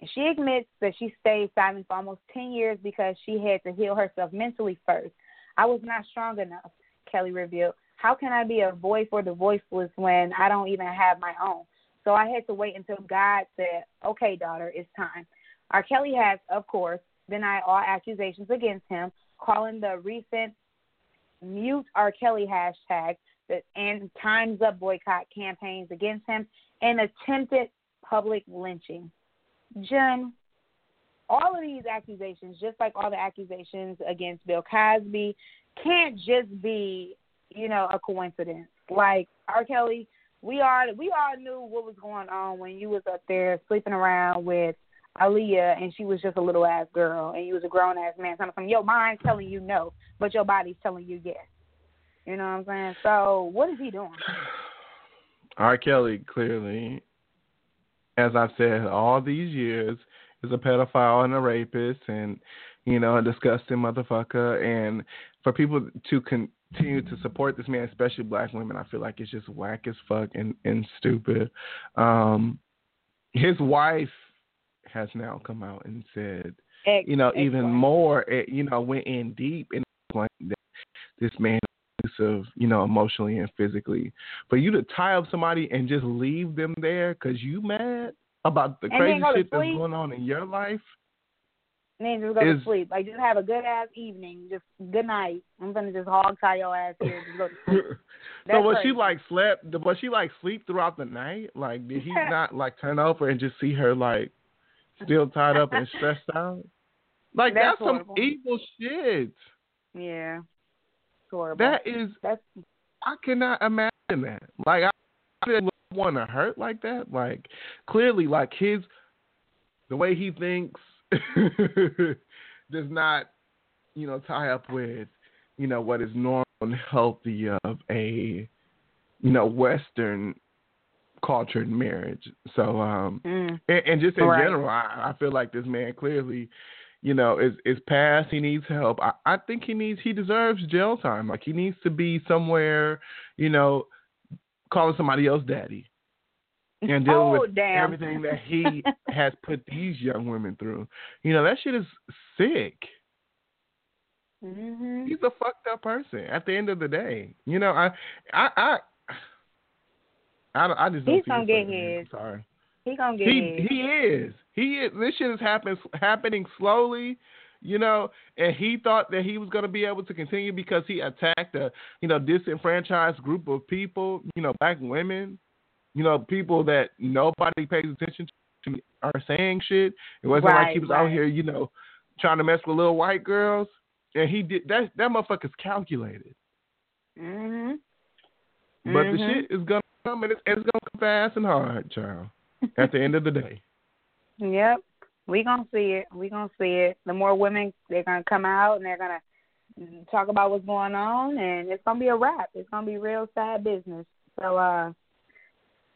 And she admits that she stayed silent for almost 10 years because she had to heal herself mentally first. I was not strong enough, Kelly revealed. How can I be a voice for the voiceless when I don't even have my own? So I had to wait until God said, okay, daughter, it's time. R. Kelly has, of course, denied all accusations against him, calling the recent mute R. Kelly hashtag and Time's Up boycott campaigns against him and attempted public lynching. Jen, all of these accusations, just like all the accusations against Bill Cosby, can't just be, you know, a coincidence. Like R. Kelly, we all we all knew what was going on when you was up there sleeping around with Aaliyah and she was just a little ass girl and you was a grown ass man. Something your mind's telling you no, but your body's telling you yes. You know what I'm saying? So what is he doing? R. Kelly clearly, as I've said all these years, is a pedophile and a rapist and you know a disgusting motherfucker. And for people to continue to support this man, especially black women, I feel like it's just whack as fuck and and stupid. Um, his wife has now come out and said, Ex- you know, even more, you know, went in deep and explained that this man abusive, you know, emotionally and physically. For you to tie up somebody and just leave them there because you mad about the And crazy shit that's going on in your life, And then just go is- to sleep. Like just have a good ass evening. Just good night. I'm gonna just hog tie your ass here. Just go to sleep. so was crazy. she like slept? Was she like sleep throughout the night? Like did he not like turn over and just see her like still tied up and stressed out? Like That's that's, some evil shit. Yeah. Horrible. That is That's I cannot imagine that. Like I, I want to hurt like that. Like clearly, like his the way he thinks does not, you know, tie up with, you know, what is normal and healthy of a, you know, Western cultured marriage. So, um, mm, and, and just in Right. general, I, I feel like this man clearly, you know, is is past. He needs help. I, I think he needs he deserves jail time. Like he needs to be somewhere, you know, calling somebody else daddy. And dealing Oh, with damn. everything that he has put these young women through. You know, that shit is sick. Mhm. He's a fucked up person. At the end of the day, you know, I, I, I, I, don't- I just don't He's gonna get his. Sorry. He gonna get He his. he is. He is. This shit is happen, happening slowly, you know. And he thought that he was going to be able to continue because he attacked a you know disenfranchised group of people, you know, black women, you know, people that nobody pays attention to are saying shit. It wasn't like he Right, was out here, you know, trying to mess with little white girls. And he did that. That motherfucker's calculated. Mhm. But the Mhm. shit is gonna come and it's, it's gonna come fast and hard, child. At the end of the day. Yep. We gonna see it. We gonna see it. The more women they're gonna come out and they're gonna talk about what's going on and it's gonna be a wrap. It's gonna be real sad business. So uh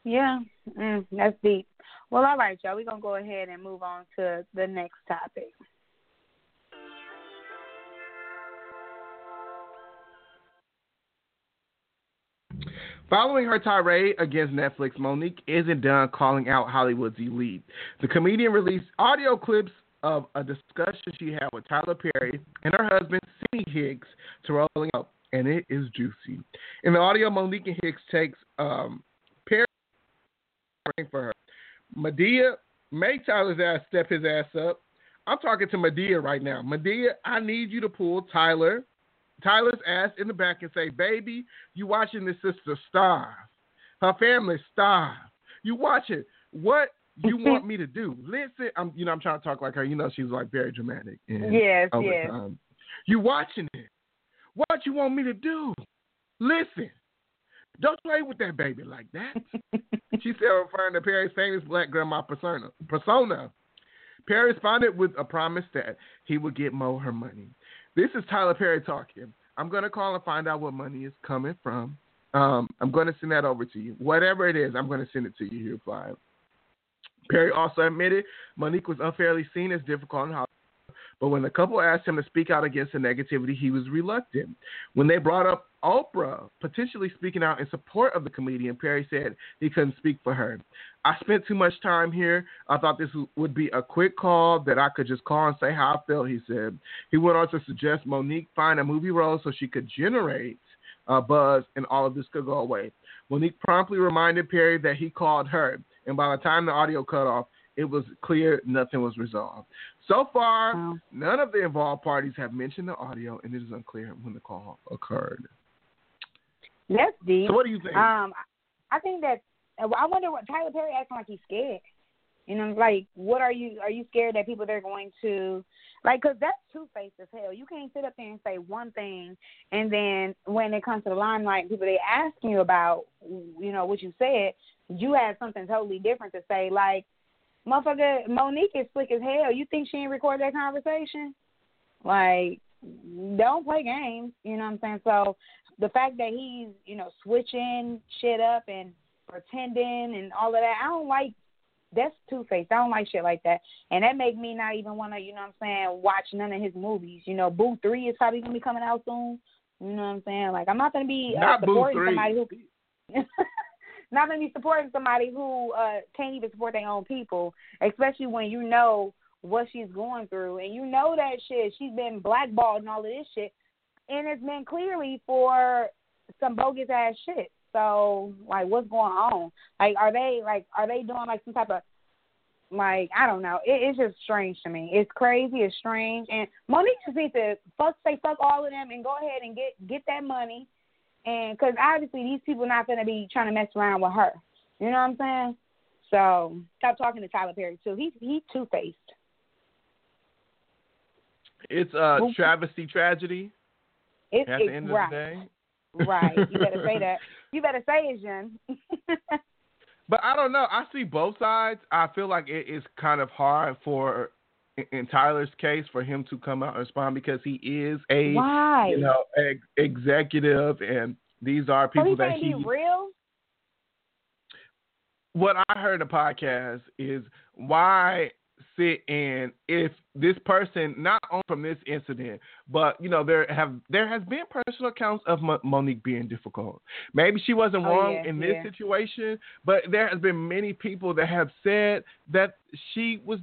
yeah, mm, that's deep. Well all right, y'all, we're gonna go ahead and move on to the next topic. Following her tirade against Netflix, Monique isn't done calling out Hollywood's elite. The comedian released audio clips of a discussion she had with Tyler Perry and her husband, Sidney Hicks, to rolling up, and it is juicy. In the audio, Monique and Hicks takes um, Perry for her. Madea, make Tyler's ass step his ass up. I'm talking to Madea right now. Madea, I need you to pull Tyler Tyler's ass in the back and say, "Baby, you watching this sister starve? Her family starve. You watching what you mm-hmm. want me to do? Listen, I'm you know I'm trying to talk like her. You know she's like very dramatic. And Yes, yes. time. You watching it? What you want me to do? Listen, don't play with that baby like that. she said, referring to Perry's famous black grandma persona. Persona. Perry responded with a promise that he would get Mo her money. This is Tyler Perry talking. I'm going to call and find out what money is coming from. Um, I'm going to send that over to you. Whatever it is, I'm going to send it to you. He replied. Perry also admitted Monique was unfairly seen as difficult in Hollywood, but when the couple asked him to speak out against the negativity, he was reluctant. When they brought up Oprah potentially speaking out in support of the comedian, Perry said he couldn't speak for her. I spent too much time here. I thought this would be a quick call that I could just call and say how I felt, he said. He went on to suggest Monique find a movie role so she could generate uh, buzz and all of this could go away. Monique promptly reminded Perry that he called her, and by the time the audio cut off, it was clear nothing was resolved. So far, Wow. none of the involved parties have mentioned the audio, and it is unclear when the call occurred. That's deep. So, what do you think? Um, I think that I wonder what Tyler Perry acting like he's scared. You know, like what are you? Are you scared that people they're going to like? Because that's two faced as hell. You can't sit up there and say one thing, and then when it comes to the limelight, people they asking you about, you know, what you said, you have something totally different to say. Like, motherfucker, Monique is slick as hell. You think she didn't record that conversation? Like, don't play games. You know what I'm saying? So the fact that he's, you know, switching shit up and pretending and all of that, I don't like. That's two faced. I don't like shit like that, and that make me not even want to, you know what I'm saying, watch none of his movies. You know, Boo Three is probably gonna be coming out soon. You know what I'm saying? Like, I'm not gonna be uh, Not supporting 3. somebody who. not gonna be supporting somebody who uh can't even support their own people, especially when you know what she's going through and you know that shit. She's been blackballed and all of this shit, and it's been clearly for some bogus ass shit. So like, what's going on? Like, are they like, are they doing like some type of like I don't know. It, it's just strange to me. It's crazy. It's strange. And Monique just needs to fuck say fuck all of them and go ahead and get get that money. And because obviously these people not gonna be trying to mess around with her. You know what I'm saying? So stop talking to Tyler Perry too. He's he's two faced. it's a travesty tragedy It's at the end right. of the day. Right. You better say that. You better say it, Jen. But I don't know. I see both sides. I feel like it is kind of hard for, in- in Tyler's case, for him to come out and respond because he is a Why? you know ex- executive, and these are people that he. be real? What I heard in the podcast is why sit and if this person not only from this incident, but you know there have there has been personal accounts of Mo- Monique being difficult. Maybe she wasn't Oh, wrong yeah, in this yeah. situation, but there has been many people that have said that she was.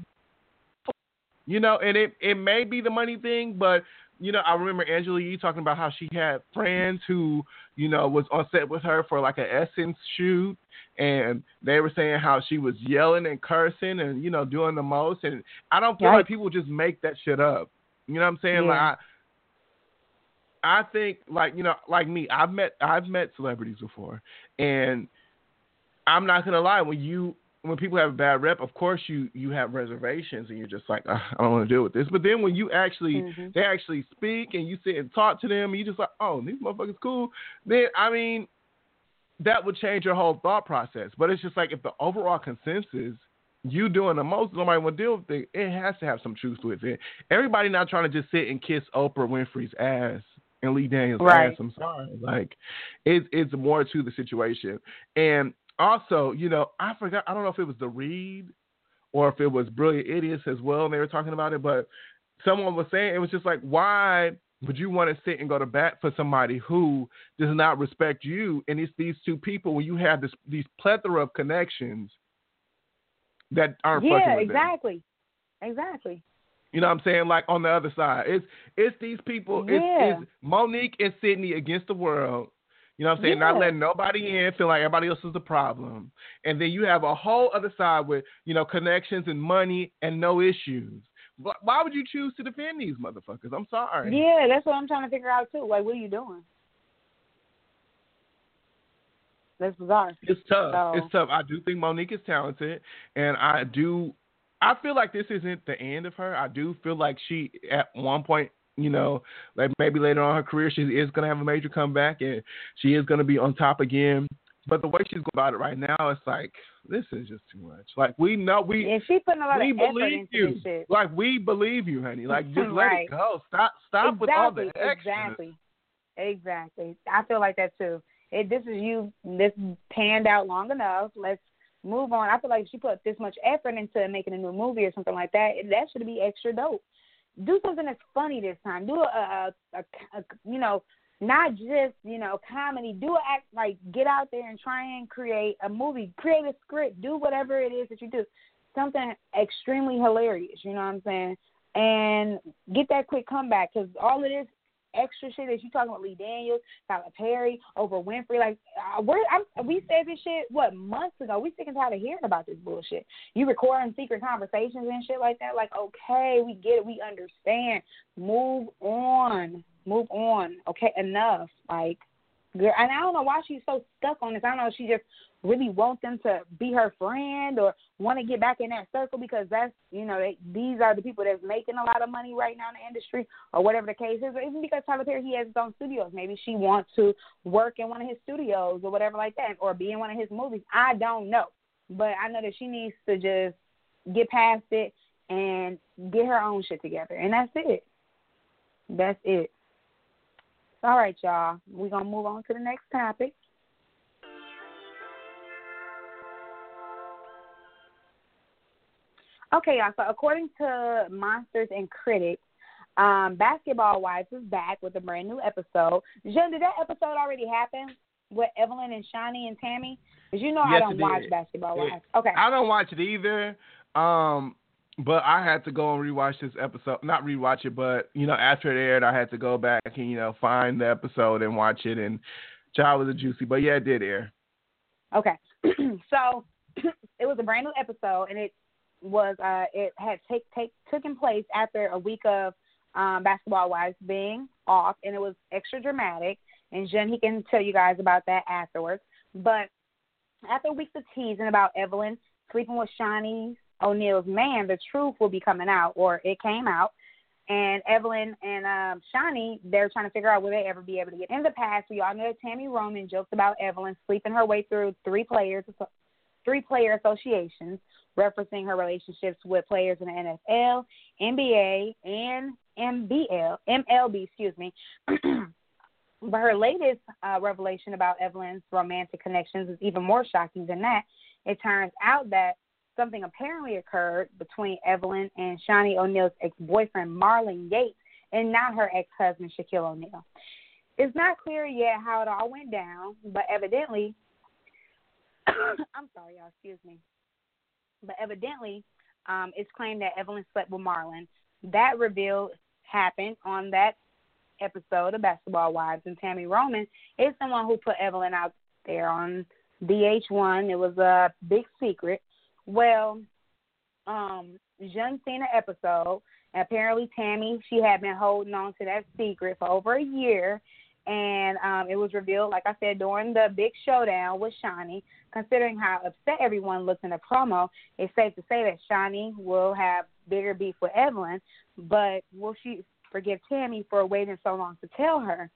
You know, and it, it may be the money thing, but you know, I remember Angela Yee talking about how she had friends who, you know, was on set with her for like an Essence shoot, and they were saying how she was yelling and cursing and you know doing the most. And I don't feel Right. like people just make that shit up. You know what I'm saying? Yeah. Like I, I think like you know like me, I've met I've met celebrities before, and I'm not gonna lie when you when people have a bad rep, of course you you have reservations and you're just like I don't want to deal with this. But then when you actually Mhm. they actually speak and you sit and talk to them, and you just like oh these motherfuckers cool. Then I mean that would change your whole thought process. But it's just like if the overall consensus you doing the most, nobody will deal with it. It has to have some truth with it. Everybody not trying to just sit and kiss Oprah Winfrey's ass and Lee Daniels' Right. ass. I'm sorry. Like it's it's more to the situation. And also, you know, I forgot I don't know if it was the Read or if it was Brilliant Idiots as well, and they were talking about it, but someone was saying it was just like, why would you want to sit and go to bat for somebody who does not respect you? And it's these two people when you have this these plethora of connections that aren't fucking yeah, with them. exactly, exactly. You know what I'm saying? Like on the other side, it's it's these people. Yeah. It's, it's Monique and Sidney against the world. You know what I'm saying? Not Yeah. letting nobody in, feel like everybody else is the problem. And then you have a whole other side with you know connections and money and no issues. Wh- Why would you choose to defend these motherfuckers? I'm sorry. Yeah, that's what I'm trying to figure out too. Like, what are you doing? That's bizarre. It's tough. So- It's tough. I do think Monique is talented, and I do. I feel like this isn't the end of her. I do feel like she, at one point, you know, like maybe later on in her career, she is going to have a major comeback, and she is going to be on top again. But the way she's going about it right now, it's like this is just too much. Like we know we she putting a lot we of effort believe you. Like we believe you, honey. Like just let it go. Stop. Stop with all the extras. Exactly. Exactly. I feel like that too. It, this is you. This panned out long enough. Let's move on. I feel like if she put this much effort into making a new movie or something like that, that should be extra dope. Do something that's funny this time. Do a, a, a, a, you know, not just you know comedy. Do act like get out there and try and create a movie. Create a script. Do whatever it is that you do. Something extremely hilarious. You know what I'm saying? And get that quick comeback because all of this extra shit that you talking about Lee Daniels, Tyler Perry, Oprah Winfrey. Like uh, we're I'm, we said this shit what months ago. We sick and tired of hearing about this bullshit. You recording secret conversations and shit like that. Like okay, we get it, we understand. Move on, move on. Okay, enough. Like. Girl, and I don't know why she's so stuck on this. I don't know she just really want them to be her friend or want to get back in that circle because that's you know they, these are the people that's making a lot of money right now in the industry or whatever the case is. Or even because Tyler Perry he has his own studios, maybe she wants to work in one of his studios or whatever like that, or be in one of his movies. I don't know, but I know that she needs to just get past it and get her own shit together, and that's it. That's it. All right, y'all. We're gonna move on to the next topic. Okay, y'all. So according to Monsters and Critics, um, Basketball Wives is back with a brand new episode. Jen, did that episode already happen with Evelyn and Shaunie and Tami? Because you know I don't watch. Basketball It- Wives. Okay. I don't watch it either. Um, but I had to go and rewatch this episode. Not rewatch it, but you know, after it aired, I had to go back and you know find the episode and watch it. And child was a juicy, but yeah, it did air. Okay. so it was a brand new episode and it was uh it had take take taken place after a week of um basketball wives being off and it was extra dramatic and Jen he can tell you guys about that afterwards. But after weeks of teasing about Evelyn sleeping with Shaunie O'Neal's man, the truth will be coming out or it came out. And Evelyn and um, Shaunie, they're trying to figure out will they ever be able to get. In the past, we all know Tami Roman jokes about Evelyn sleeping her way through three players, three player associations, referencing her relationships with players in the NFL, NBA, and MBL, MLB, excuse me. but her latest uh, revelation about Evelyn's romantic connections is even more shocking than that. It turns out that something apparently occurred between Evelyn and Shaunie O'Neal's ex-boyfriend Marlon Yates and not her ex-husband Shaquille O'Neal. It's not clear yet how it all went down, but evidently, I'm sorry, y'all, excuse me. But evidently, um, it's claimed that Evelyn slept with Marlon. That reveal happened on that episode of Basketball Wives, and Tami Roman is someone who put Evelyn out there on VH1. It was a big secret. Well, um, Jean Cena episode. Apparently, Tami she had been holding on to that secret for over a year, and um, it was revealed, like I said, during the big showdown with Shaunie. Considering how upset everyone looked in the promo, it's safe to say that Shaunie will have bigger beef with Evelyn. But will she forgive Tami for waiting so long to tell her?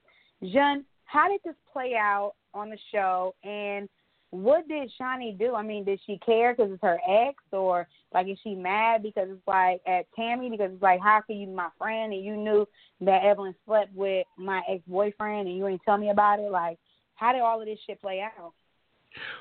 Jean, how did this play out on the show, and what did Shaunie do? I mean, did she care because it's her ex, or like is she mad because it's like at Tami because it's like how can you be my friend and you knew that Evelyn slept with my ex boyfriend and you ain't tell me about it? Like, how did all of this shit play out?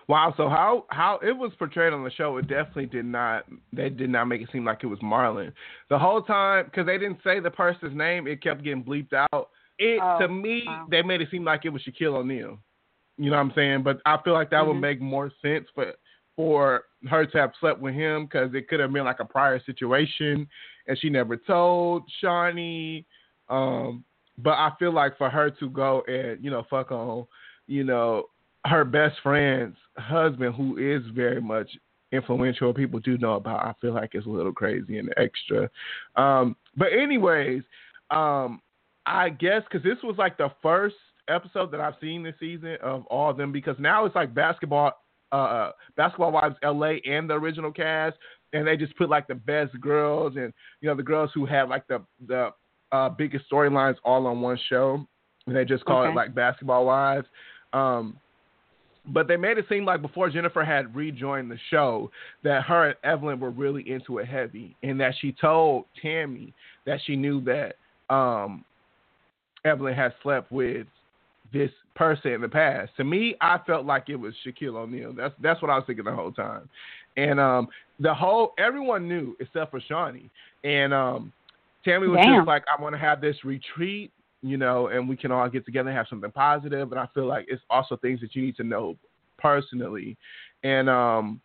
Wow, so how how it was portrayed on the show, it definitely did not. They did not make it seem like it was Marlon the whole time because they didn't say the person's name. It kept getting bleeped out. It Oh, to me, wow. they made it seem like it was Shaquille O'Neal. You know what I'm saying? But I feel like that would Mhm. make more sense for for her to have slept with him because it could have been like a prior situation, and she never told Shaunie. Um, but I feel like for her to go and you know fuck on, you know, her best friend's husband, who is very much influential, people do know about. I feel like it's a little crazy and extra. Um, but anyways, um, I guess because this was like the first episode that I've seen this season of all of them, because now it's like basketball, uh, basketball wives L.A. and the original cast, and they just put like the best girls and you know the girls who have like the the uh, biggest storylines all on one show, and they just call Okay. it like basketball wives. Um, but they made it seem like before Jennifer had rejoined the show that her and Evelyn were really into it heavy, and that she told Tami that she knew that um, Evelyn had slept with this person in the past. To me, I felt like it was Shaquille O'Neal. That's that's what I was thinking the whole time, and um, the whole everyone knew except for Shaunie, and um, Tami was Damn. just like, I want to have this retreat you know, and we can all get together and have something positive. And I feel like it's also things that you need to know personally. And um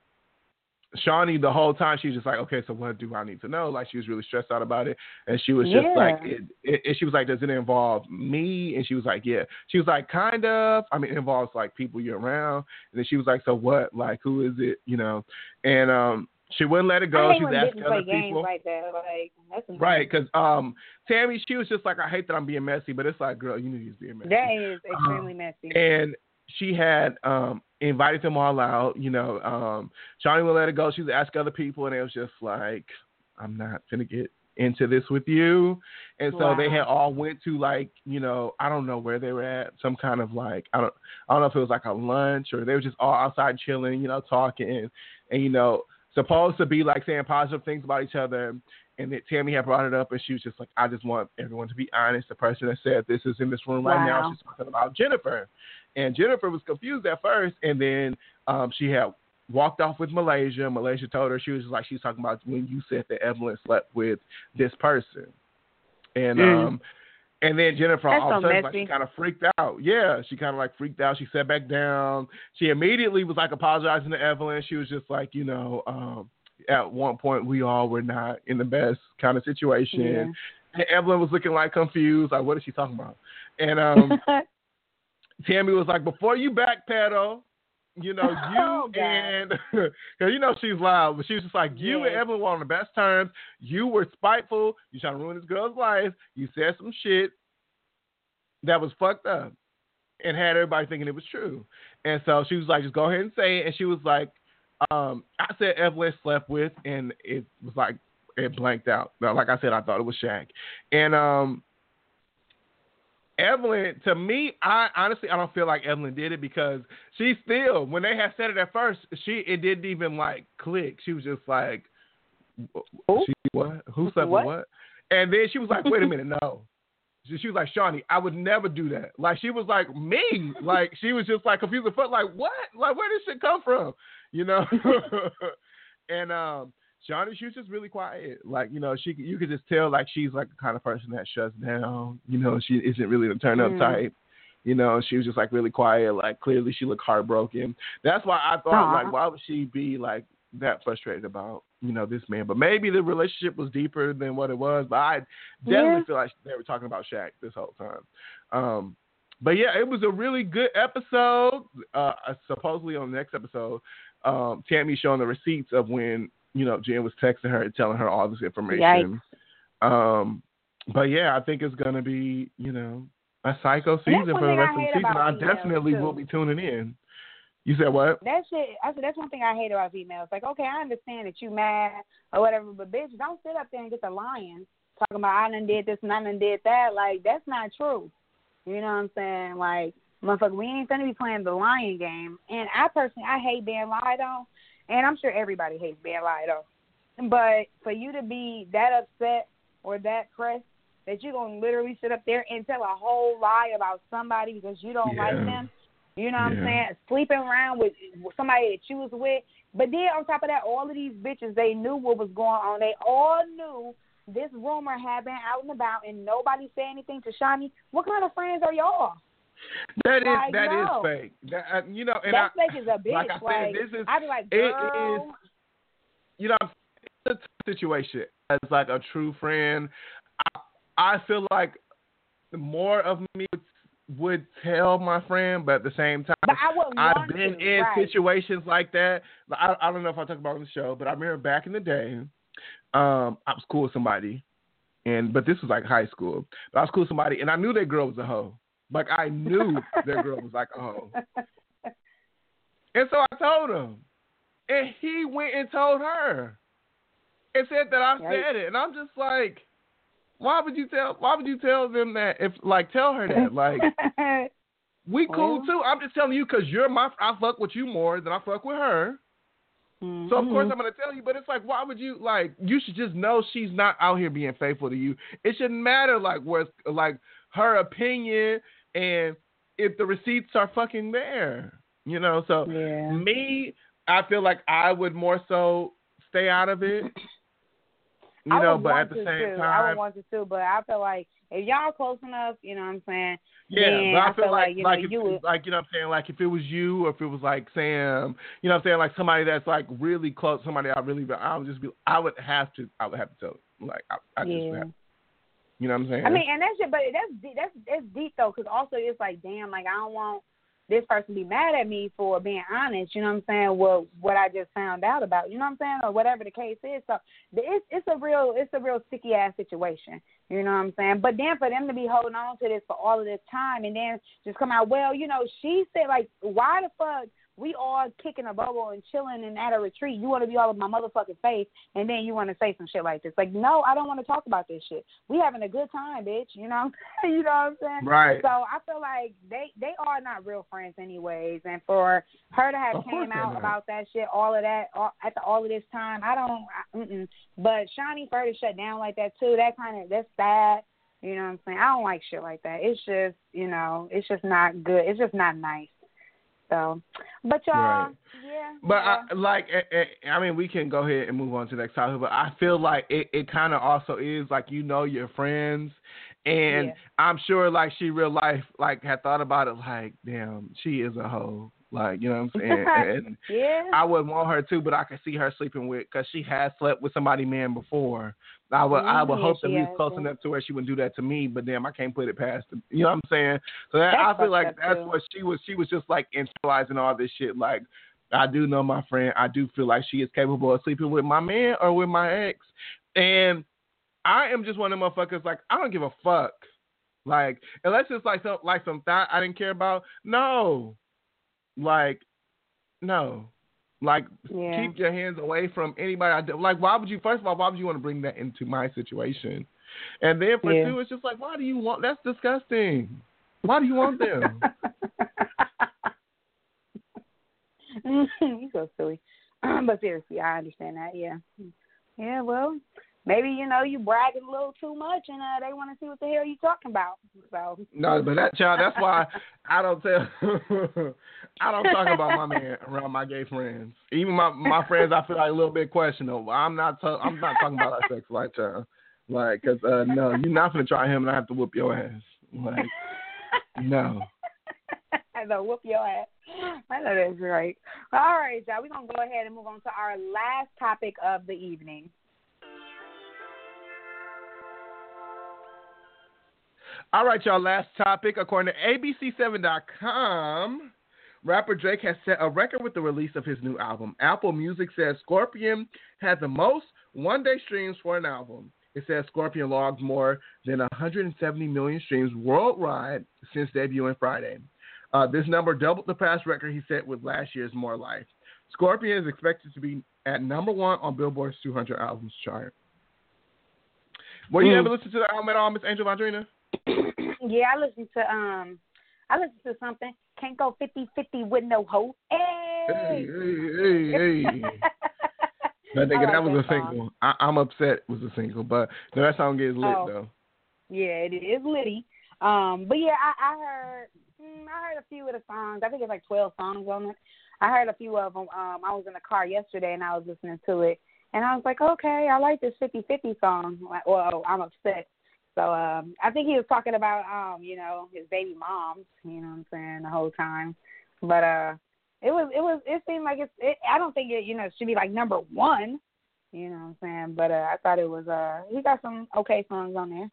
Shaunie the whole time she was just like, okay, so what do I need to know? Like she was really stressed out about it, and she was just like, it, it, and she was like, does it involve me? And she was like, yeah. She was like, kind of. I mean, it involves like people you're around. And then she was like, so what? Like, who is it? You know? And um, she wouldn't let it go. She was asking other people. like that. Like. Right, because um, Tami, she was just like, I hate that I'm being messy, but it's like, girl, you knew you was being messy. That is extremely Um, messy. And she had um invited them all out. You know, um, Johnny would let it go. She would ask other people, and it was just like, I'm not gonna get into this with you. And so they had all went to like, you know, I don't know where they were at, some kind of like, I don't, I don't know if it was like a lunch or they were just all outside chilling, you know, talking, and, and you know, supposed to be like saying positive things about each other. And that Tami had brought it up, and she was just like, "I just want everyone to be honest. The person that said this is in this room right now. She's talking about Jennifer." And Jennifer was confused at first, and then um, she had walked off with Malaysia. Malaysia told her she was like she was talking about when you said that Evelyn slept with this person, and Mm. um, and then Jennifer That's all of a sudden like, she kind of freaked out. Yeah, she kind of like freaked out. She sat back down. She immediately was like apologizing to Evelyn. She was just like, you know, um, at one point we all were not in the best kind of situation. Yeah. And Evelyn was looking like confused, like what is she talking about? And um, Tami was like, before you backpedal, you know, you Oh, and cause you know she's loud, but she was just like, you and Evelyn were on the best terms. You were spiteful. You trying to ruin this girl's life. You said some shit that was fucked up and had everybody thinking it was true. And so she was like, just go ahead and say it. And she was like, um, I said Evelyn slept with, and it was like it blanked out. Like I said, I thought it was Shaq. And um, Evelyn, to me, I honestly I don't feel like Evelyn did it because she still, when they had said it at first, she it didn't even like click. She was just like, she, what? Who slept What? with what? And then she was like, wait a minute, no. She, was like, Shaunie, I would never do that. Like she was like me. Like she was just like confused fuck. Like what? Like where did this shit come from? You know? and um, Shaunie, she was just really quiet. Like you know, she you could just tell like she's like the kind of person that shuts down. You know, she isn't really the turn up Mm. type. You know, she was just like really quiet. Like clearly she looked heartbroken. That's why I thought Aw. like why would she be like that frustrated about you know this man. But maybe the relationship was deeper than what it was. But I definitely Yeah. feel like they were talking about Shaq this whole time. Um, but yeah, it was a really good episode. Uh, supposedly on the next episode, um, Tami showing the receipts of when you know Jen was texting her and telling her all this information. Um, but yeah, I think it's gonna be you know a psycho season for the rest of the season. I definitely will be tuning in. You said what? That shit. I said that's one thing I hate about females. Like, okay, I understand that you mad or whatever, but bitch, don't sit up there and get the lying talking about I done did this and I done did that. Like, that's not true. You know what I'm saying? Like, motherfucker, we ain't gonna be playing the lying game. And I personally, I hate being lied on, and I'm sure everybody hates being lied on. But for you to be that upset or that pressed that you're gonna literally sit up there and tell a whole lie about somebody because you don't like them. You know what I'm saying? Sleeping around with with somebody that you was with. But then on top of that, all of these bitches, they knew what was going on. They all knew this rumor had been out and about, and nobody said anything to Shaunie. What kind of friends are y'all? That is Like, that is no. fake. That uh, you know, and that I, fake is a bitch. like I said, like, this is I'd be like, it girl. is- you know, it's a tough situation as like a true friend. I, I feel like more of me would, would tell my friend, but at the same time, But I I've been to, in right. situations like that. I, I don't know if I talk about it on the show, but I remember back in the day, um, I was cool with somebody, and but this was like high school. But I was cool with somebody, and I knew that girl was a hoe. Like I knew that girl was like a hoe, and so I told him, and he went and told her, and said that I Right. said it, and I'm just like. Why would you tell? Why would you tell them that? If like, tell her that. Like, we cool Well. too. I'm just telling you because you're my. I fuck with you more than I fuck with her. So of course Mhm. I'm gonna tell you, but it's like, why would you like? You should just know she's not out here being faithful to you. It shouldn't matter like where like her opinion and if the receipts are fucking there, you know. So Yeah. me, I feel like I would more so stay out of it, you I know. But at the same too. I would want to too, but I feel like if y'all close enough, you know what I'm saying? Yeah, then but I, I feel like you like know if, you would. like you know what I'm saying like if it was you or if it was like Sam, you know what I'm saying like somebody that's like really close, somebody I really I would just be I would have to I would have to tell like I, I just Yeah. have, you know what I'm saying? I mean, and that's shit, but that's that's that's deep though, because also it's like, damn, like I don't want this person to be mad at me for being honest. You know what I'm saying? Well, what I just found out about. You know what I'm saying, or whatever the case is. So it's it's a real it's a real sticky ass situation. You know what I'm saying? But then for them to be holding on to this for all of this time and then just come out, well, you know, she said like, why the fuck we all kicking a bubble and chilling and at a retreat. You want to be all in my motherfucking face, and then you want to say some shit like this. Like, no, I don't want to talk about this shit. We having a good time, bitch. You know, you know what I'm saying? Right. So I feel like they they are not real friends, anyways. And for her to have Of came out about that shit, all of that, all, after all of this time, I don't. I. But Shaunie for her to shut down like that too, that kind of that's sad. You know what I'm saying? I don't like shit like that. It's just, you know, it's just not good. It's just not nice. So, but y'all, Right. yeah. But yeah. I, like, eh, eh, I mean, we can go ahead and move on to the next topic. But I feel like it, it kind of also is like you know your friends, and Yeah. I'm sure like she real life like had thought about it. Like, damn, she is a hoe. Like, you know what I'm saying? and yeah. I wouldn't want her to, but I could see her sleeping with because she has slept with somebody man before. I would I would Mhm, hope that we was close enough to where she wouldn't do that to me. But damn, I can't put it past them. You know what I'm saying? So that, I feel like that's too. what she was. She was just like internalizing all this shit. Like I do know my friend. I do feel like she is capable of sleeping with my man or with my ex, and I am just one of them motherfuckers. Like I don't give a fuck. Like unless it's like some like some thought I didn't care about. No, like no. Like Yeah. keep your hands away from anybody. Like why would you? First of all, why would you want to bring that into my situation? And then for Yeah. two, it's just like why do you want? That's disgusting. Why do you want them? you so silly. but seriously, I understand that. Yeah. Yeah. Well, maybe you know you bragging a little too much, and uh, they want to see what the hell you talking about. So. No, but that child. That's why I don't tell. I don't talk about my man around my gay friends. Even my my friends, I feel like a little bit questionable. I'm not. i I'm not talking about our sex life, child. Like, cause uh, no, you're not gonna try him, and I have to whoop your ass. Like, no. I know, whoop your ass. I know that's right. All right, y'all. We're gonna go ahead and move on to our last topic of the evening. All right, y'all. Last topic. According to ABC7.com, rapper Drake has set a record with the release of his new album. Apple Music says Scorpion had the most one day streams for an album. It says Scorpion logged more than 170 million streams worldwide since debuting Friday. Uh, this number doubled the past record he set with last year's More Life. Scorpion is expected to be at number one on Billboard's 200 albums chart. Were you Mm. ever to the album at all, Miss Angel Vondrina? Yeah, I listen to um, I listen to something. Can't go 50-50 with no hoe. Hey. Hey, hey, hey. That nigga, I like that was that a song. single. I, I'm upset it was a single, but no, that song gets lit Oh. though. Yeah, it is litty. Um, but yeah, I, I heard mm, I heard a few of the songs. I think it's like twelve songs on it. I heard a few of them. Um, I was in the car yesterday and I was listening to it, and I was like, okay, I like this fifty fifty song. Like, well, I'm upset. So um, I think he was talking about um, you know, his baby moms. You know what I'm saying the whole time. But uh, it was it was it seemed like it's. It, I don't think it you know should be like number one. You know what I'm saying? But uh, I thought it was uh, he got some okay songs on there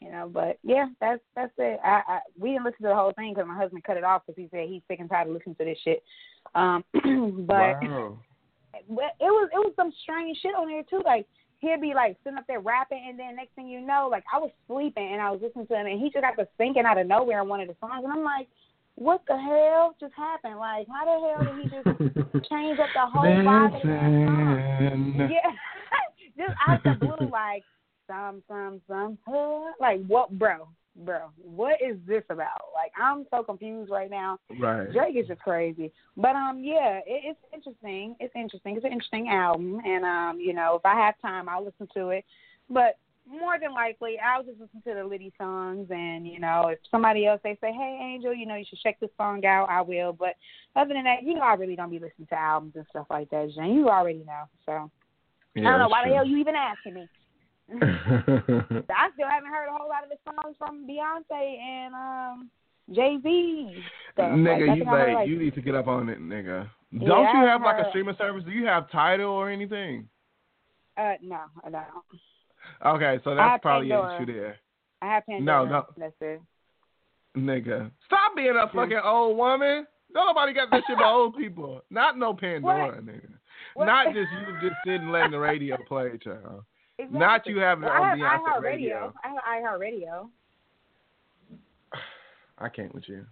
you know. But yeah, that's that's it. I, I we didn't listen to the whole thing because my husband cut it off because he said he's sick and tired of listening to this shit. Um, but wow. but it was it was some strange shit on there too. Like he'd be like sitting up there rapping, and then next thing you know, like I was sleeping and I was listening to him, and he just got to singing out of nowhere in one of the songs, and I'm like. What the hell just happened? Like, how the hell did he just change up the whole vibe of that song? Yeah, just out the blue, like some, some, some. huh? Like what, bro, bro? What is this about? Like I'm so confused right now. Right. Drake is just crazy. But um, yeah, it, it's interesting. It's interesting. It's an interesting album, and um, you know, if I have time, I'll listen to it. But more than likely, I'll just listen to the Liddy songs, and you know, if somebody else they say, "Hey, Angel, you know, you should check this song out," I will. But other than that, you know, I really don't be listening to albums and stuff like that, Jen. You already know. So I don't know why the hell you even asking me. I still haven't heard a whole lot of the songs from Beyonce and um Jay Z. nigga, you like, you need to get up on it, nigga. Yeah, Don't you have like a streaming service? Do you have Tidal or anything? Uh, no, I don't. Okay, so that's probably an Pandora. issue there, I have Pandora. no. That's it. nigga. Stop being a fucking old woman. Nobody got this shit but old people. Not no Pandora, nigga. What? Not just you just sitting letting the radio play, child. Exactly. Not you having it on I have Beyonce iHeartRadio. radio. I have iHeartRadio. I can't with you.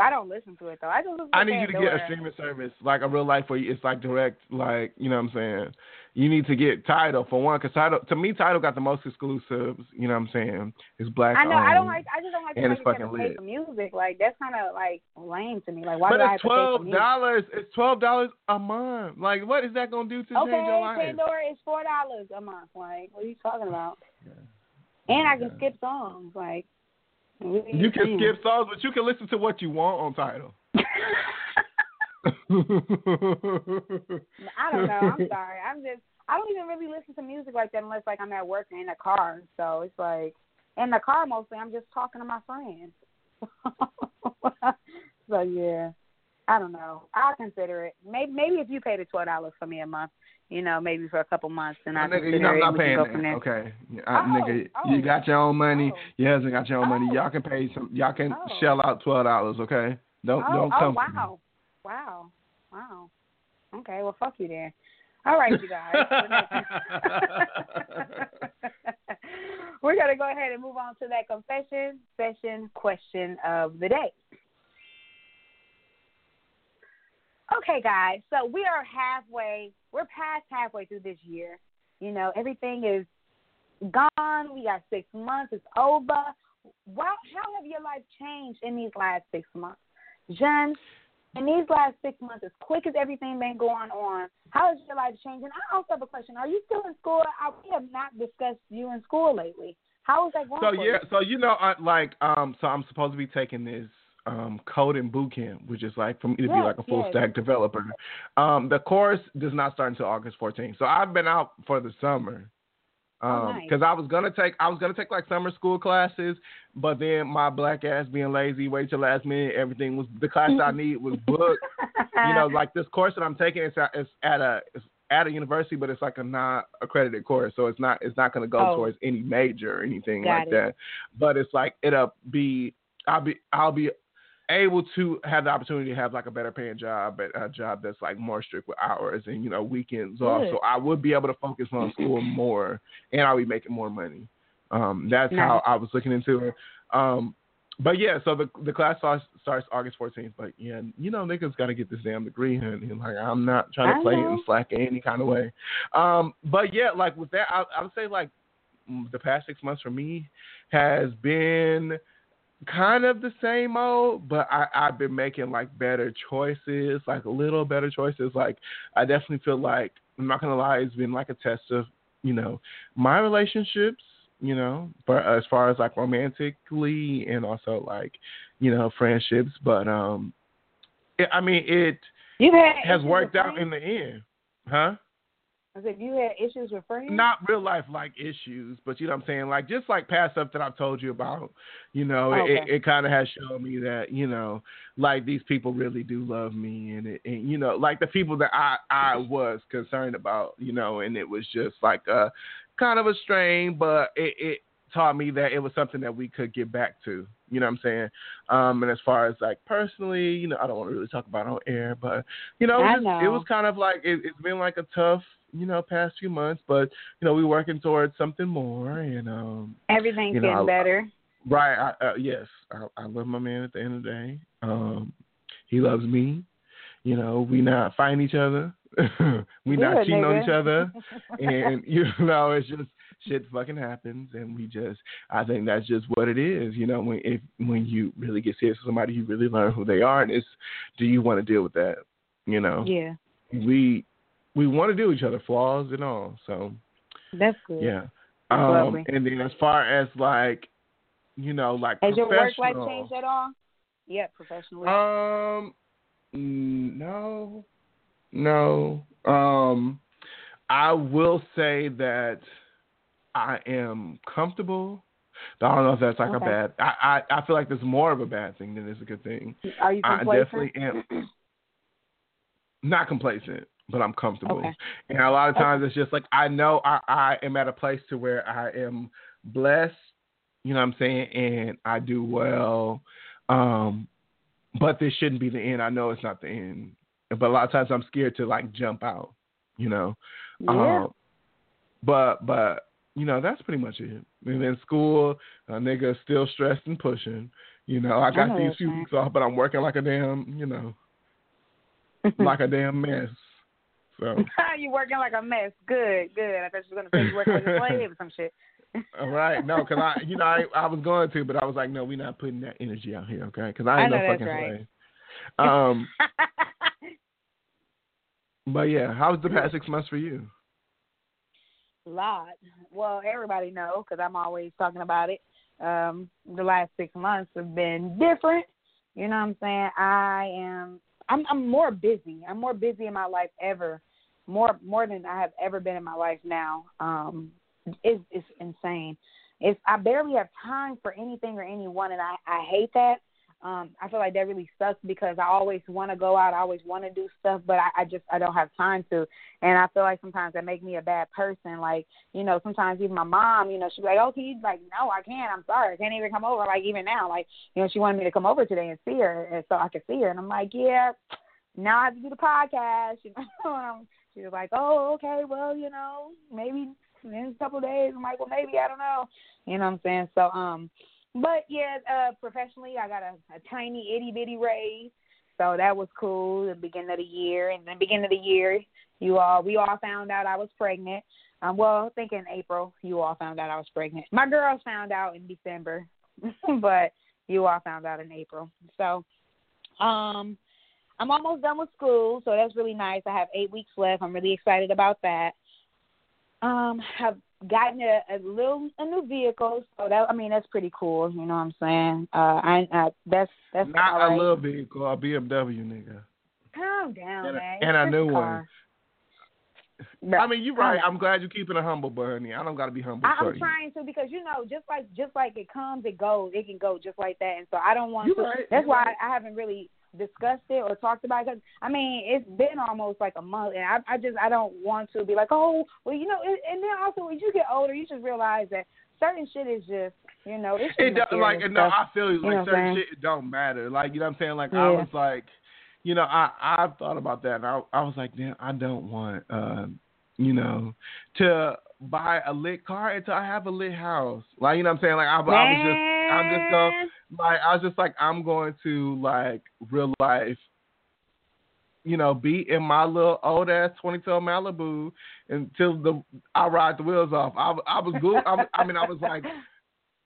I don't listen to it though. I just listen to I need you to get a streaming service like a real life where you- it's like direct, like you know what I'm saying. You need to get Tidal for one, because Tidal to me Tidal got the most exclusives. You know what I'm saying? It's black. I know. I don't like. I just don't like and it's fucking lit. music. Like that's kind of like lame to me. Like why but do I have it's to pay for twelve dollars. It's twelve dollars a month. Like, what is that gonna do to change your life? Okay? Pandora is four dollars a month. Like, what are you talking about? And I can skip songs. Like, what You can skip songs, but you can listen to what you want on Tidal. I don't know. I'm sorry. I'm just. I don't even really listen to music like that unless like I'm at work and in a car. So it's like in the car mostly. I'm just talking to my friends. so yeah, I don't know. I'll consider it. Maybe maybe if you pay the twelve dollars for me a month, you know, maybe for a couple months, and I consider you know I'm not paying that. Okay, I, Oh, nigga, oh. you got your own money. Oh. Your husband got your own money. Oh. Y'all can pay some. Y'all can Oh. shell out twelve dollars. Okay, don't Oh, don't oh come. me. wow, wow, wow. Okay, well, fuck you then. All right, you guys. We're gonna go ahead and move on to that confession session question of the day. Okay, guys. So we are halfway. We're past halfway through this year. You know, everything is gone. We got six months. It's over. Wow, how have your life changed in these last six months, Jen? In these last six months, as quick as everything been going on, how has your life changed? And I also have a question: Are you still in school? I, we have not discussed you in school lately. How is that going? So yeah, you? so you know, I, like, um, so I'm supposed to be taking this um coding boot camp, which is like for me to be like a full yes. stack developer. Um, the course does not start until August 14th. So I've been out for the summer. Um, nice. cause I was gonna take, I was gonna take like summer school classes, but then my black ass being lazy, wait till last minute, everything was the class I need was booked. you know, like this course that I'm taking is at, is at a it's at a university, but it's like a non accredited course, so it's not it's not gonna go Oh. towards any major or anything Got like it. that. But it's like it'll be I'll be I'll be able to have the opportunity to have like a better paying job at a job that's like more strict with hours and you know weekends off. So I would be able to focus on school more and I'll be making more money. Um, that's how I was looking into it. Um, but yeah, so the the class starts, starts August 14th. But yeah, you know niggas got to get this damn degree, honey. Like I'm not trying to play it and slack in any kind of way. Um, but yeah, like with that, I, I would say like the past six months for me has been kind of the same old, but I, I've been making like better choices, like a little better choices. Like I definitely feel like I'm not gonna lie, it's been like a test of, you know, my relationships, you know, for as far as like romantically and also like, you know, friendships. But um it, I mean it You've had has worked out in the end. Huh? I said you had issues with friends. not real life like issues, but you know what I'm saying? Like just like past stuff that I've told you about, you know, it, Okay. it kind of has shown me that, you know, like these people really do love me and it, and you know, like the people that I I was concerned about, you know, and it was just like a kind of a strain, but it it taught me that it was something that we could get back to. You know what I'm saying? Um, and as far as like personally, you know, I don't want to really talk about it on air, but you know, it was, just- it was kind of like it, it's been like a tough, you know, past few months, but you know, we're working towards something more, and um, Everything's you know, getting I- better. right, I, uh, yes, I, I love my man at the end of the day. Um, he loves me. You know, we not fighting each other. we not cheating on each other, and you know, it's just shit fucking happens, and we just, I think that's just what it is. You know, when if when you really get serious with somebody, you really learn who they are, and it's, do you want to deal with that? You know, Yeah, we we want to do each other, flaws and all. So that's good. yeah. That's Um, and then as far as like, you know, like Has your work life changed at all? Yeah, professionally. Um, no, no. Um, I will say that I am comfortable. I don't know if that's like Okay. a bad. I, I I feel like there's more of a bad thing than it's a good thing. Are you complacent? I definitely am. Not complacent, but I'm comfortable. Okay. And a lot of times it's just like I know I, I am at a place to where I am blessed, you know what I'm saying, and I do well. Um but this shouldn't be the end. I know it's not the end. But a lot of times I'm scared to like jump out, you know. Yeah. Um, but but you know, that's pretty much it. And then school, a nigga still stressed and pushing. You know, I got these few weeks off, but I'm working like a damn, you know, like a damn mess. So, you working like a mess. Good, good. I thought you were gonna say you working like a slave or some shit. all right, no, because I, you know, I, I was going to, but I was like, no, we're not putting that energy out here, okay? Because I I ain't know no fucking right. slave. Um, but yeah, how's the past six months for you? A lot. Well, everybody know because I'm always talking about it. Um, the last six months have been different. You know what I'm saying? I am. I'm. I'm more busy. I'm more busy in my life ever. More more than I have ever been in my life now. Um, it's it's insane. It's I barely have time for anything or anyone, and I I hate that. Um, I feel like that really sucks because I always want to go out. I always want to do stuff, but I, I just I don't have time to. And I feel like sometimes that make me a bad person. Like you know, sometimes even my mom, you know, she's like, "Oh, you?" Like, no, I can't. I'm sorry, I can't even come over. Like even now, like you know, she wanted me to come over today and see her, and so I could see her. And I'm like, yeah, now I have to do the podcast. You know, she was like, oh, okay, well, you know, maybe in a couple of days. I'm like, well, maybe I don't know. You know what I'm saying? So, um, but yeah, uh, professionally, I got a, a tiny itty bitty raise. So that was cool. The beginning of the year, and the beginning of the year, you all we all found out I was pregnant. Um, well, I think in April you all found out I was pregnant. My girls found out in December, but you all found out in April. So, um, I'm almost done with school, so that's really nice. I have eight weeks left. I'm really excited about that. Um, have gotten a, a little a new vehicle, so that I mean that's pretty cool. You know what I'm saying? Uh, I, I that's that's Not right. a little vehicle, a BMW nigga. Calm down, And a- man. and a new a one. car. I mean, you're right. I'm glad you're keeping it humble, but honey, I don't gotta be humble. I, I'm you. trying to because you know, just like just like it comes, it goes. It can go just like that, and so I don't want You to. right, That's you why right. I haven't really discussed it or talked about it. Cause I mean, it's been almost like a month, and I, I just I don't want to be like, oh, well, you know. And, and then also, as you get older, you just realize that certain shit is just, you know, it's just It doesn't like no. I feel you. You know Like certain shit, it don't matter. Like you know what I'm saying. Like I was like, you know, I I've thought about that, and I I was like, damn, I don't want, um, you know, to buy a lit car until I have a lit house. Like you know what I'm saying. Like I, I was just, I'm just going, Man. Like I was just like, I'm going to like real life. You know, be in my little old ass 22 Malibu until the I ride the wheels off. I, I was good. I, I mean, I was like,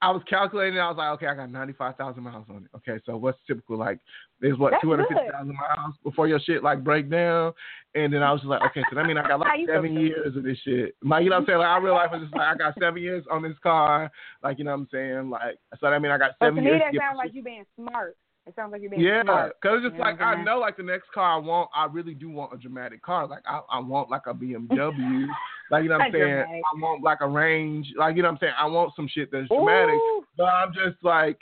I was calculating. I was like, okay, I got ninety five thousand miles on it. Okay, so what's typical like? There's what two hundred fifty thousand miles before your shit like break down, and then I was just like, okay, so that means I got like seven years of this shit. Like you know what I'm saying? Like I real life was just like I got seven years on this car. Like you know what I'm saying? Like so that mean I got But seven to me, years. that sounds my like you being smart. It sounds like you're being yeah, because it's just You know like I know, like the next car I want, I really do want a dramatic car. Like I, I want like a BMW. like you know what I'm saying? dramatic. I want like a range. Like you know what I'm saying? I want some shit that's dramatic. Ooh. But I'm just like,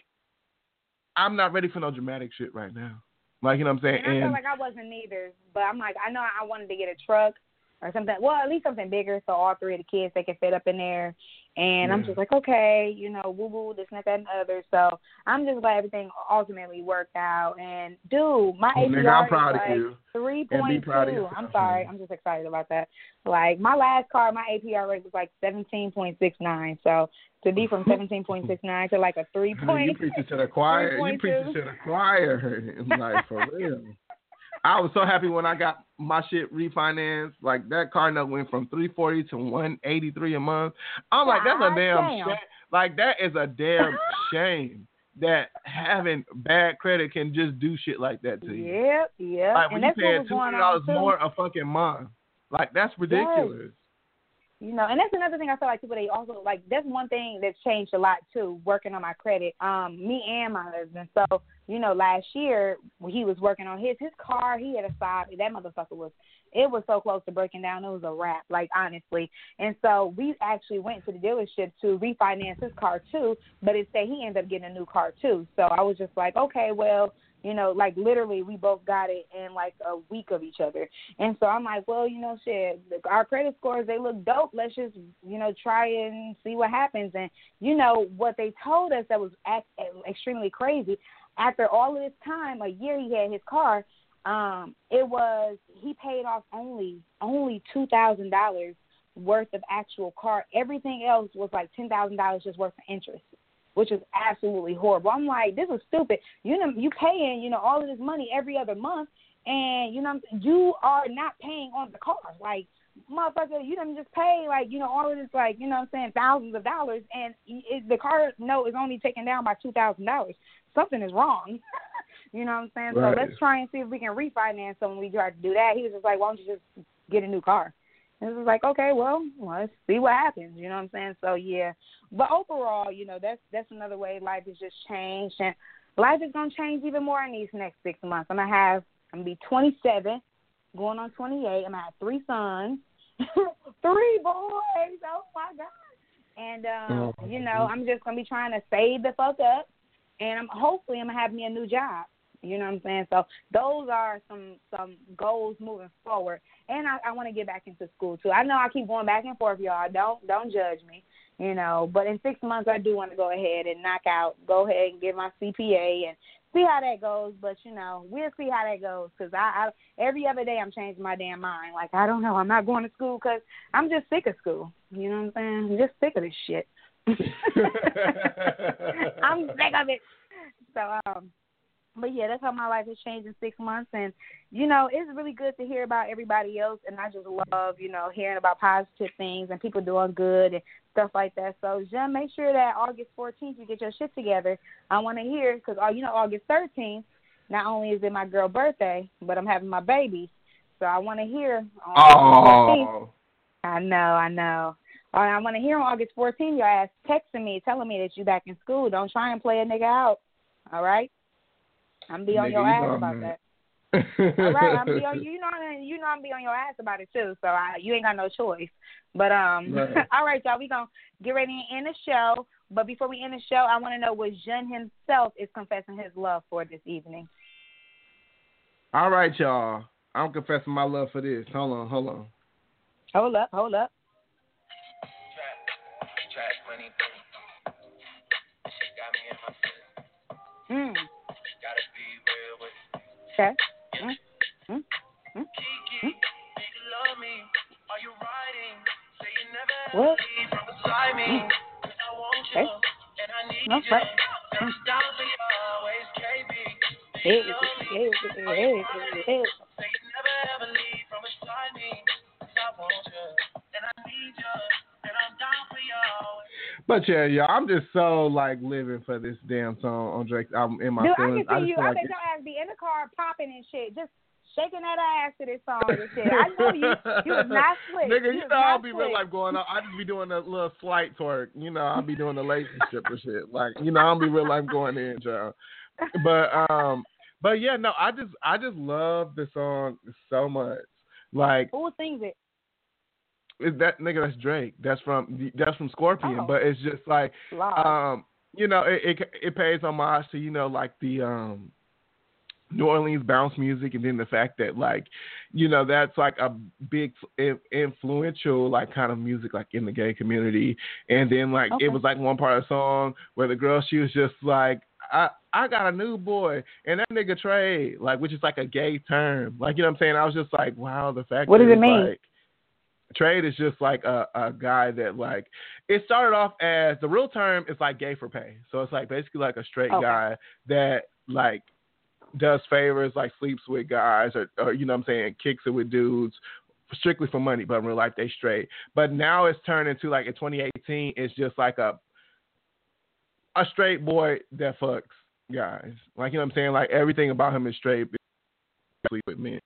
I'm not ready for no dramatic shit right now. Like you know what I'm saying? And I And felt like I wasn't either, but I'm like, I know I wanted to get a truck or something. Well, at least something bigger, so all three of the kids they can fit up in there. And I'm just like, okay, you know, woo woo, this, and that, and the other. So I'm just glad everything ultimately worked out. And dude, my Well, APR nigga, is like three point two. I'm sorry. I'm just excited about that. Like my last car, my APR rate was like seventeen point six nine. So to be from seventeen point six nine to like a three point you preaching to the choir. You 3.2. preaching to the choir. like for real. I was so happy when I got my shit refinanced. Like that car note went from three forty to one eighty three a month. I'm like, that's a damn damn. shame. Like that is a damn shame that having bad credit can just do shit like that to you. Yep, yep. Like when and you paying two hundred dollars more a fucking month. Like that's ridiculous. You know, and that's another thing I feel like people they also like. That's one thing that's changed a lot too. Working on my credit, um, me and my husband. So you know, last year when he was working on his his car, he had a side. That motherfucker was. It was so close to breaking down. It was a wrap, like honestly. And so we actually went to the dealership to refinance his car too. But instead, he ended up getting a new car too. So I was just like, okay, well, you know, like literally we both got it in like a week of each other. And so I'm like, well, you know, shit, our credit scores they look dope. Let's just, you know, try and see what happens. And you know what they told us that was act- extremely crazy. After all of this time, a year he had his car, um, it was he paid off only only two thousand dollars worth of actual car. Everything else was like ten thousand dollars just worth of interest which is absolutely horrible. I'm like, this is stupid. You know, you paying, you know, all of this money every other month, and you know, you are not paying on the car. Like, motherfucker, you don't just pay like, you know, all of this, like, you know, what I'm saying thousands of dollars, and it, the car note is only taken down by two thousand dollars. Something is wrong. you know what I'm saying? Right. So let's try and see if we can refinance. So when we tried to do that, he was just like, why don't you just get a new car? And it was like, okay, well, let's see what happens. You know what I'm saying? So yeah, but overall, you know, that's that's another way life has just changed, and life is gonna change even more in these next six months. I'm gonna have I'm gonna be 27, going on 28. I'm gonna have three sons, three boys. Oh my god! And um, Oh. you know, I'm just gonna be trying to save the fuck up, and I'm hopefully I'm gonna have me a new job. You know what I'm saying? So those are some some goals moving forward. And I, I want to get back into school too. I know I keep going back and forth, y'all. Don't don't judge me, you know. But in six months, I do want to go ahead and knock out, go ahead and get my CPA and see how that goes. But you know, we'll see how that goes because I, I every other day I'm changing my damn mind. Like I don't know, I'm not going to school because I'm just sick of school. You know what I'm saying? I'm just sick of this shit. I'm sick of it. So um but yeah, that's how my life has changed in six months and you know, it's really good to hear about everybody else and I just love, you know, hearing about positive things and people doing good and stuff like that. So, Jen, make sure that August 14th you get your shit together. I want to hear because, uh, you know, August 13th, not only is it my girl birthday, but I'm having my baby. So I want to hear on August 14th. Oh, I know, I know. I want to hear on August 14th your ass texting me, telling me that you back in school. Don't try and play a nigga out. All right? I'm be on Nigga, your you ass about that. All right, I'm be on you know you know I'm be on your ass about it too. So I, you ain't got no choice. But um, Right. all right, y'all, we gonna get ready to end the show. But before we end the show, I want to know what Jun himself is confessing his love for this evening. All right, y'all. I'm confessing my love for this. Hold on, hold on. Hold up, hold up. Mm. Okay. Mm. Mm. Mm. Mm. What? Mm. Okay. No, right. Mm. Hey, hey, hey, hey, hey. But yeah, y'all, I'm just so like living for this damn song on Drake's album in my Dude, I can see just you. feel I like bet your ass be in the and shit, just shaking that ass to this song and shit. I know you. You was not slick. Nigga, you you know I'll be slick. real life going on. I just be doing a little slight twerk. You know, I'll be doing the relationship or shit. Like, you know, I'll be real life going in, y'all. But um but yeah, no, I just I just love the song so much. Like Who sings it? is that nigga that's Drake. That's from that's from Scorpion. Oh. But it's just like um you know, it, it it pays homage to, you know, like the um New Orleans bounce music, and then the fact that like, you know, that's like a big influential like kind of music like in the gay community. And then like Okay. it was like one part of the song where the girl she was just like, I I got a new boy, and that nigga trade, like which is like a gay term, like you know what I'm saying. I was just like, wow, the fact What does it mean? Like, Trade is just like a, a guy that like it started off as the real term is like gay for pay. So it's like basically like a straight Okay. guy that like does favors, like sleeps with guys or, or you know what I'm saying, kicks it with dudes strictly for money, but in real life they straight. But now it's turned into like in 2018, it's just like a a straight boy that fucks guys. Like you know what I'm saying? Like everything about him is straight sleep with men.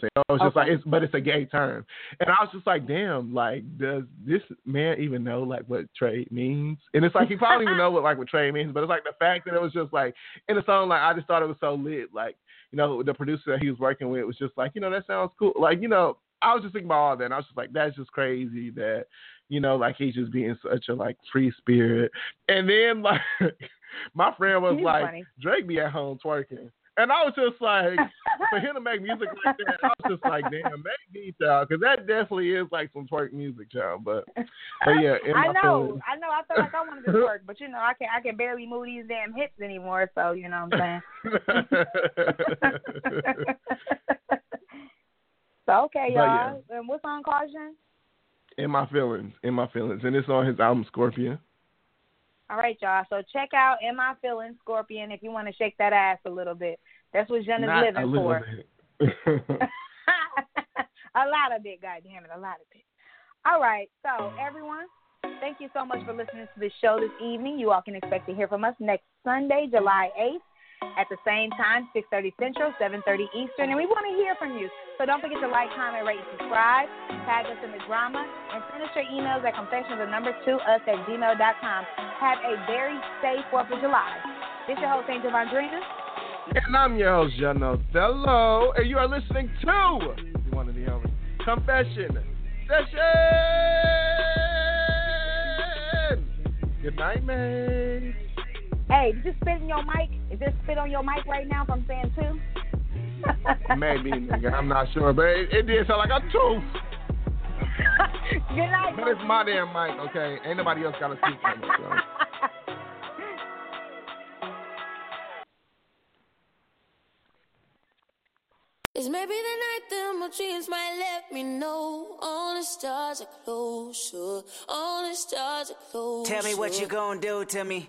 So it's just Okay. like it's but it's a gay term. And I was just like, damn, like does this man even know like what trade means? And it's like he probably even know what like what trade means, but it's like the fact that it was just like in the song, like I just thought it was so lit. Like, you know, the producer that he was working with was just like, you know, that sounds cool. Like, you know, I was just thinking about all that and I was just like, that's just crazy that, you know, like he's just being such a like free spirit. And then like my friend was He's like, funny. Drake be at home twerking. And I was just like, for him to make music like that, I was just like, damn, make me child, because that definitely is like some twerk music, child. But, but yeah, I know, feelings- I know. I feel like I wanted to twerk, but you know, I can I can barely move these damn hips anymore. So you know what I'm saying. so okay, But yeah. y'all. And what song Jen? in my feelings, in my feelings, and it's on his album Scorpion. All right, y'all. So check out "In My Feelings" Scorpion if you want to shake that ass a little bit. That's what Jen is Not living for. a lot of it, God damn it, a lot of it. All right, so everyone, thank you so much for listening to the show this evening. You all can expect to hear from us next Sunday, July 8th, at the same time, 6:30 Central, 7:30 Eastern, and we want to hear from you. So don't forget to like, comment, rate, and subscribe. Tag us in the drama, and send us your emails at confessions of number two us at gmail.com. Have a very safe Fourth of July. This is your host, Angel Vondrina. and I'm your host, John Othello, and you are listening to one of the only Confession Session. Good night, man. Hey, did you spit in your mic? Is there spit on your mic right now from saying two? Maybe, nigga. I'm not sure, but it, it did sound like a tooth. Good night. But it's my damn mic, okay? Ain't nobody else got a speak on it, so. It's maybe the night that my dreams might let me know all the stars are closer, all the stars are closer. Tell me what you gonna do to me.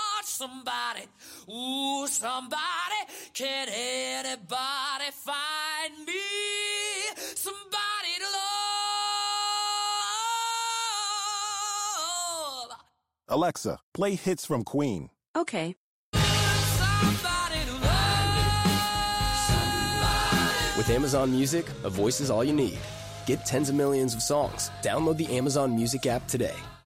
somebody, ooh, somebody, can anybody find me? Somebody to Alexa, play hits from Queen. Okay. With Amazon Music, a voice is all you need. Get tens of millions of songs. Download the Amazon Music app today.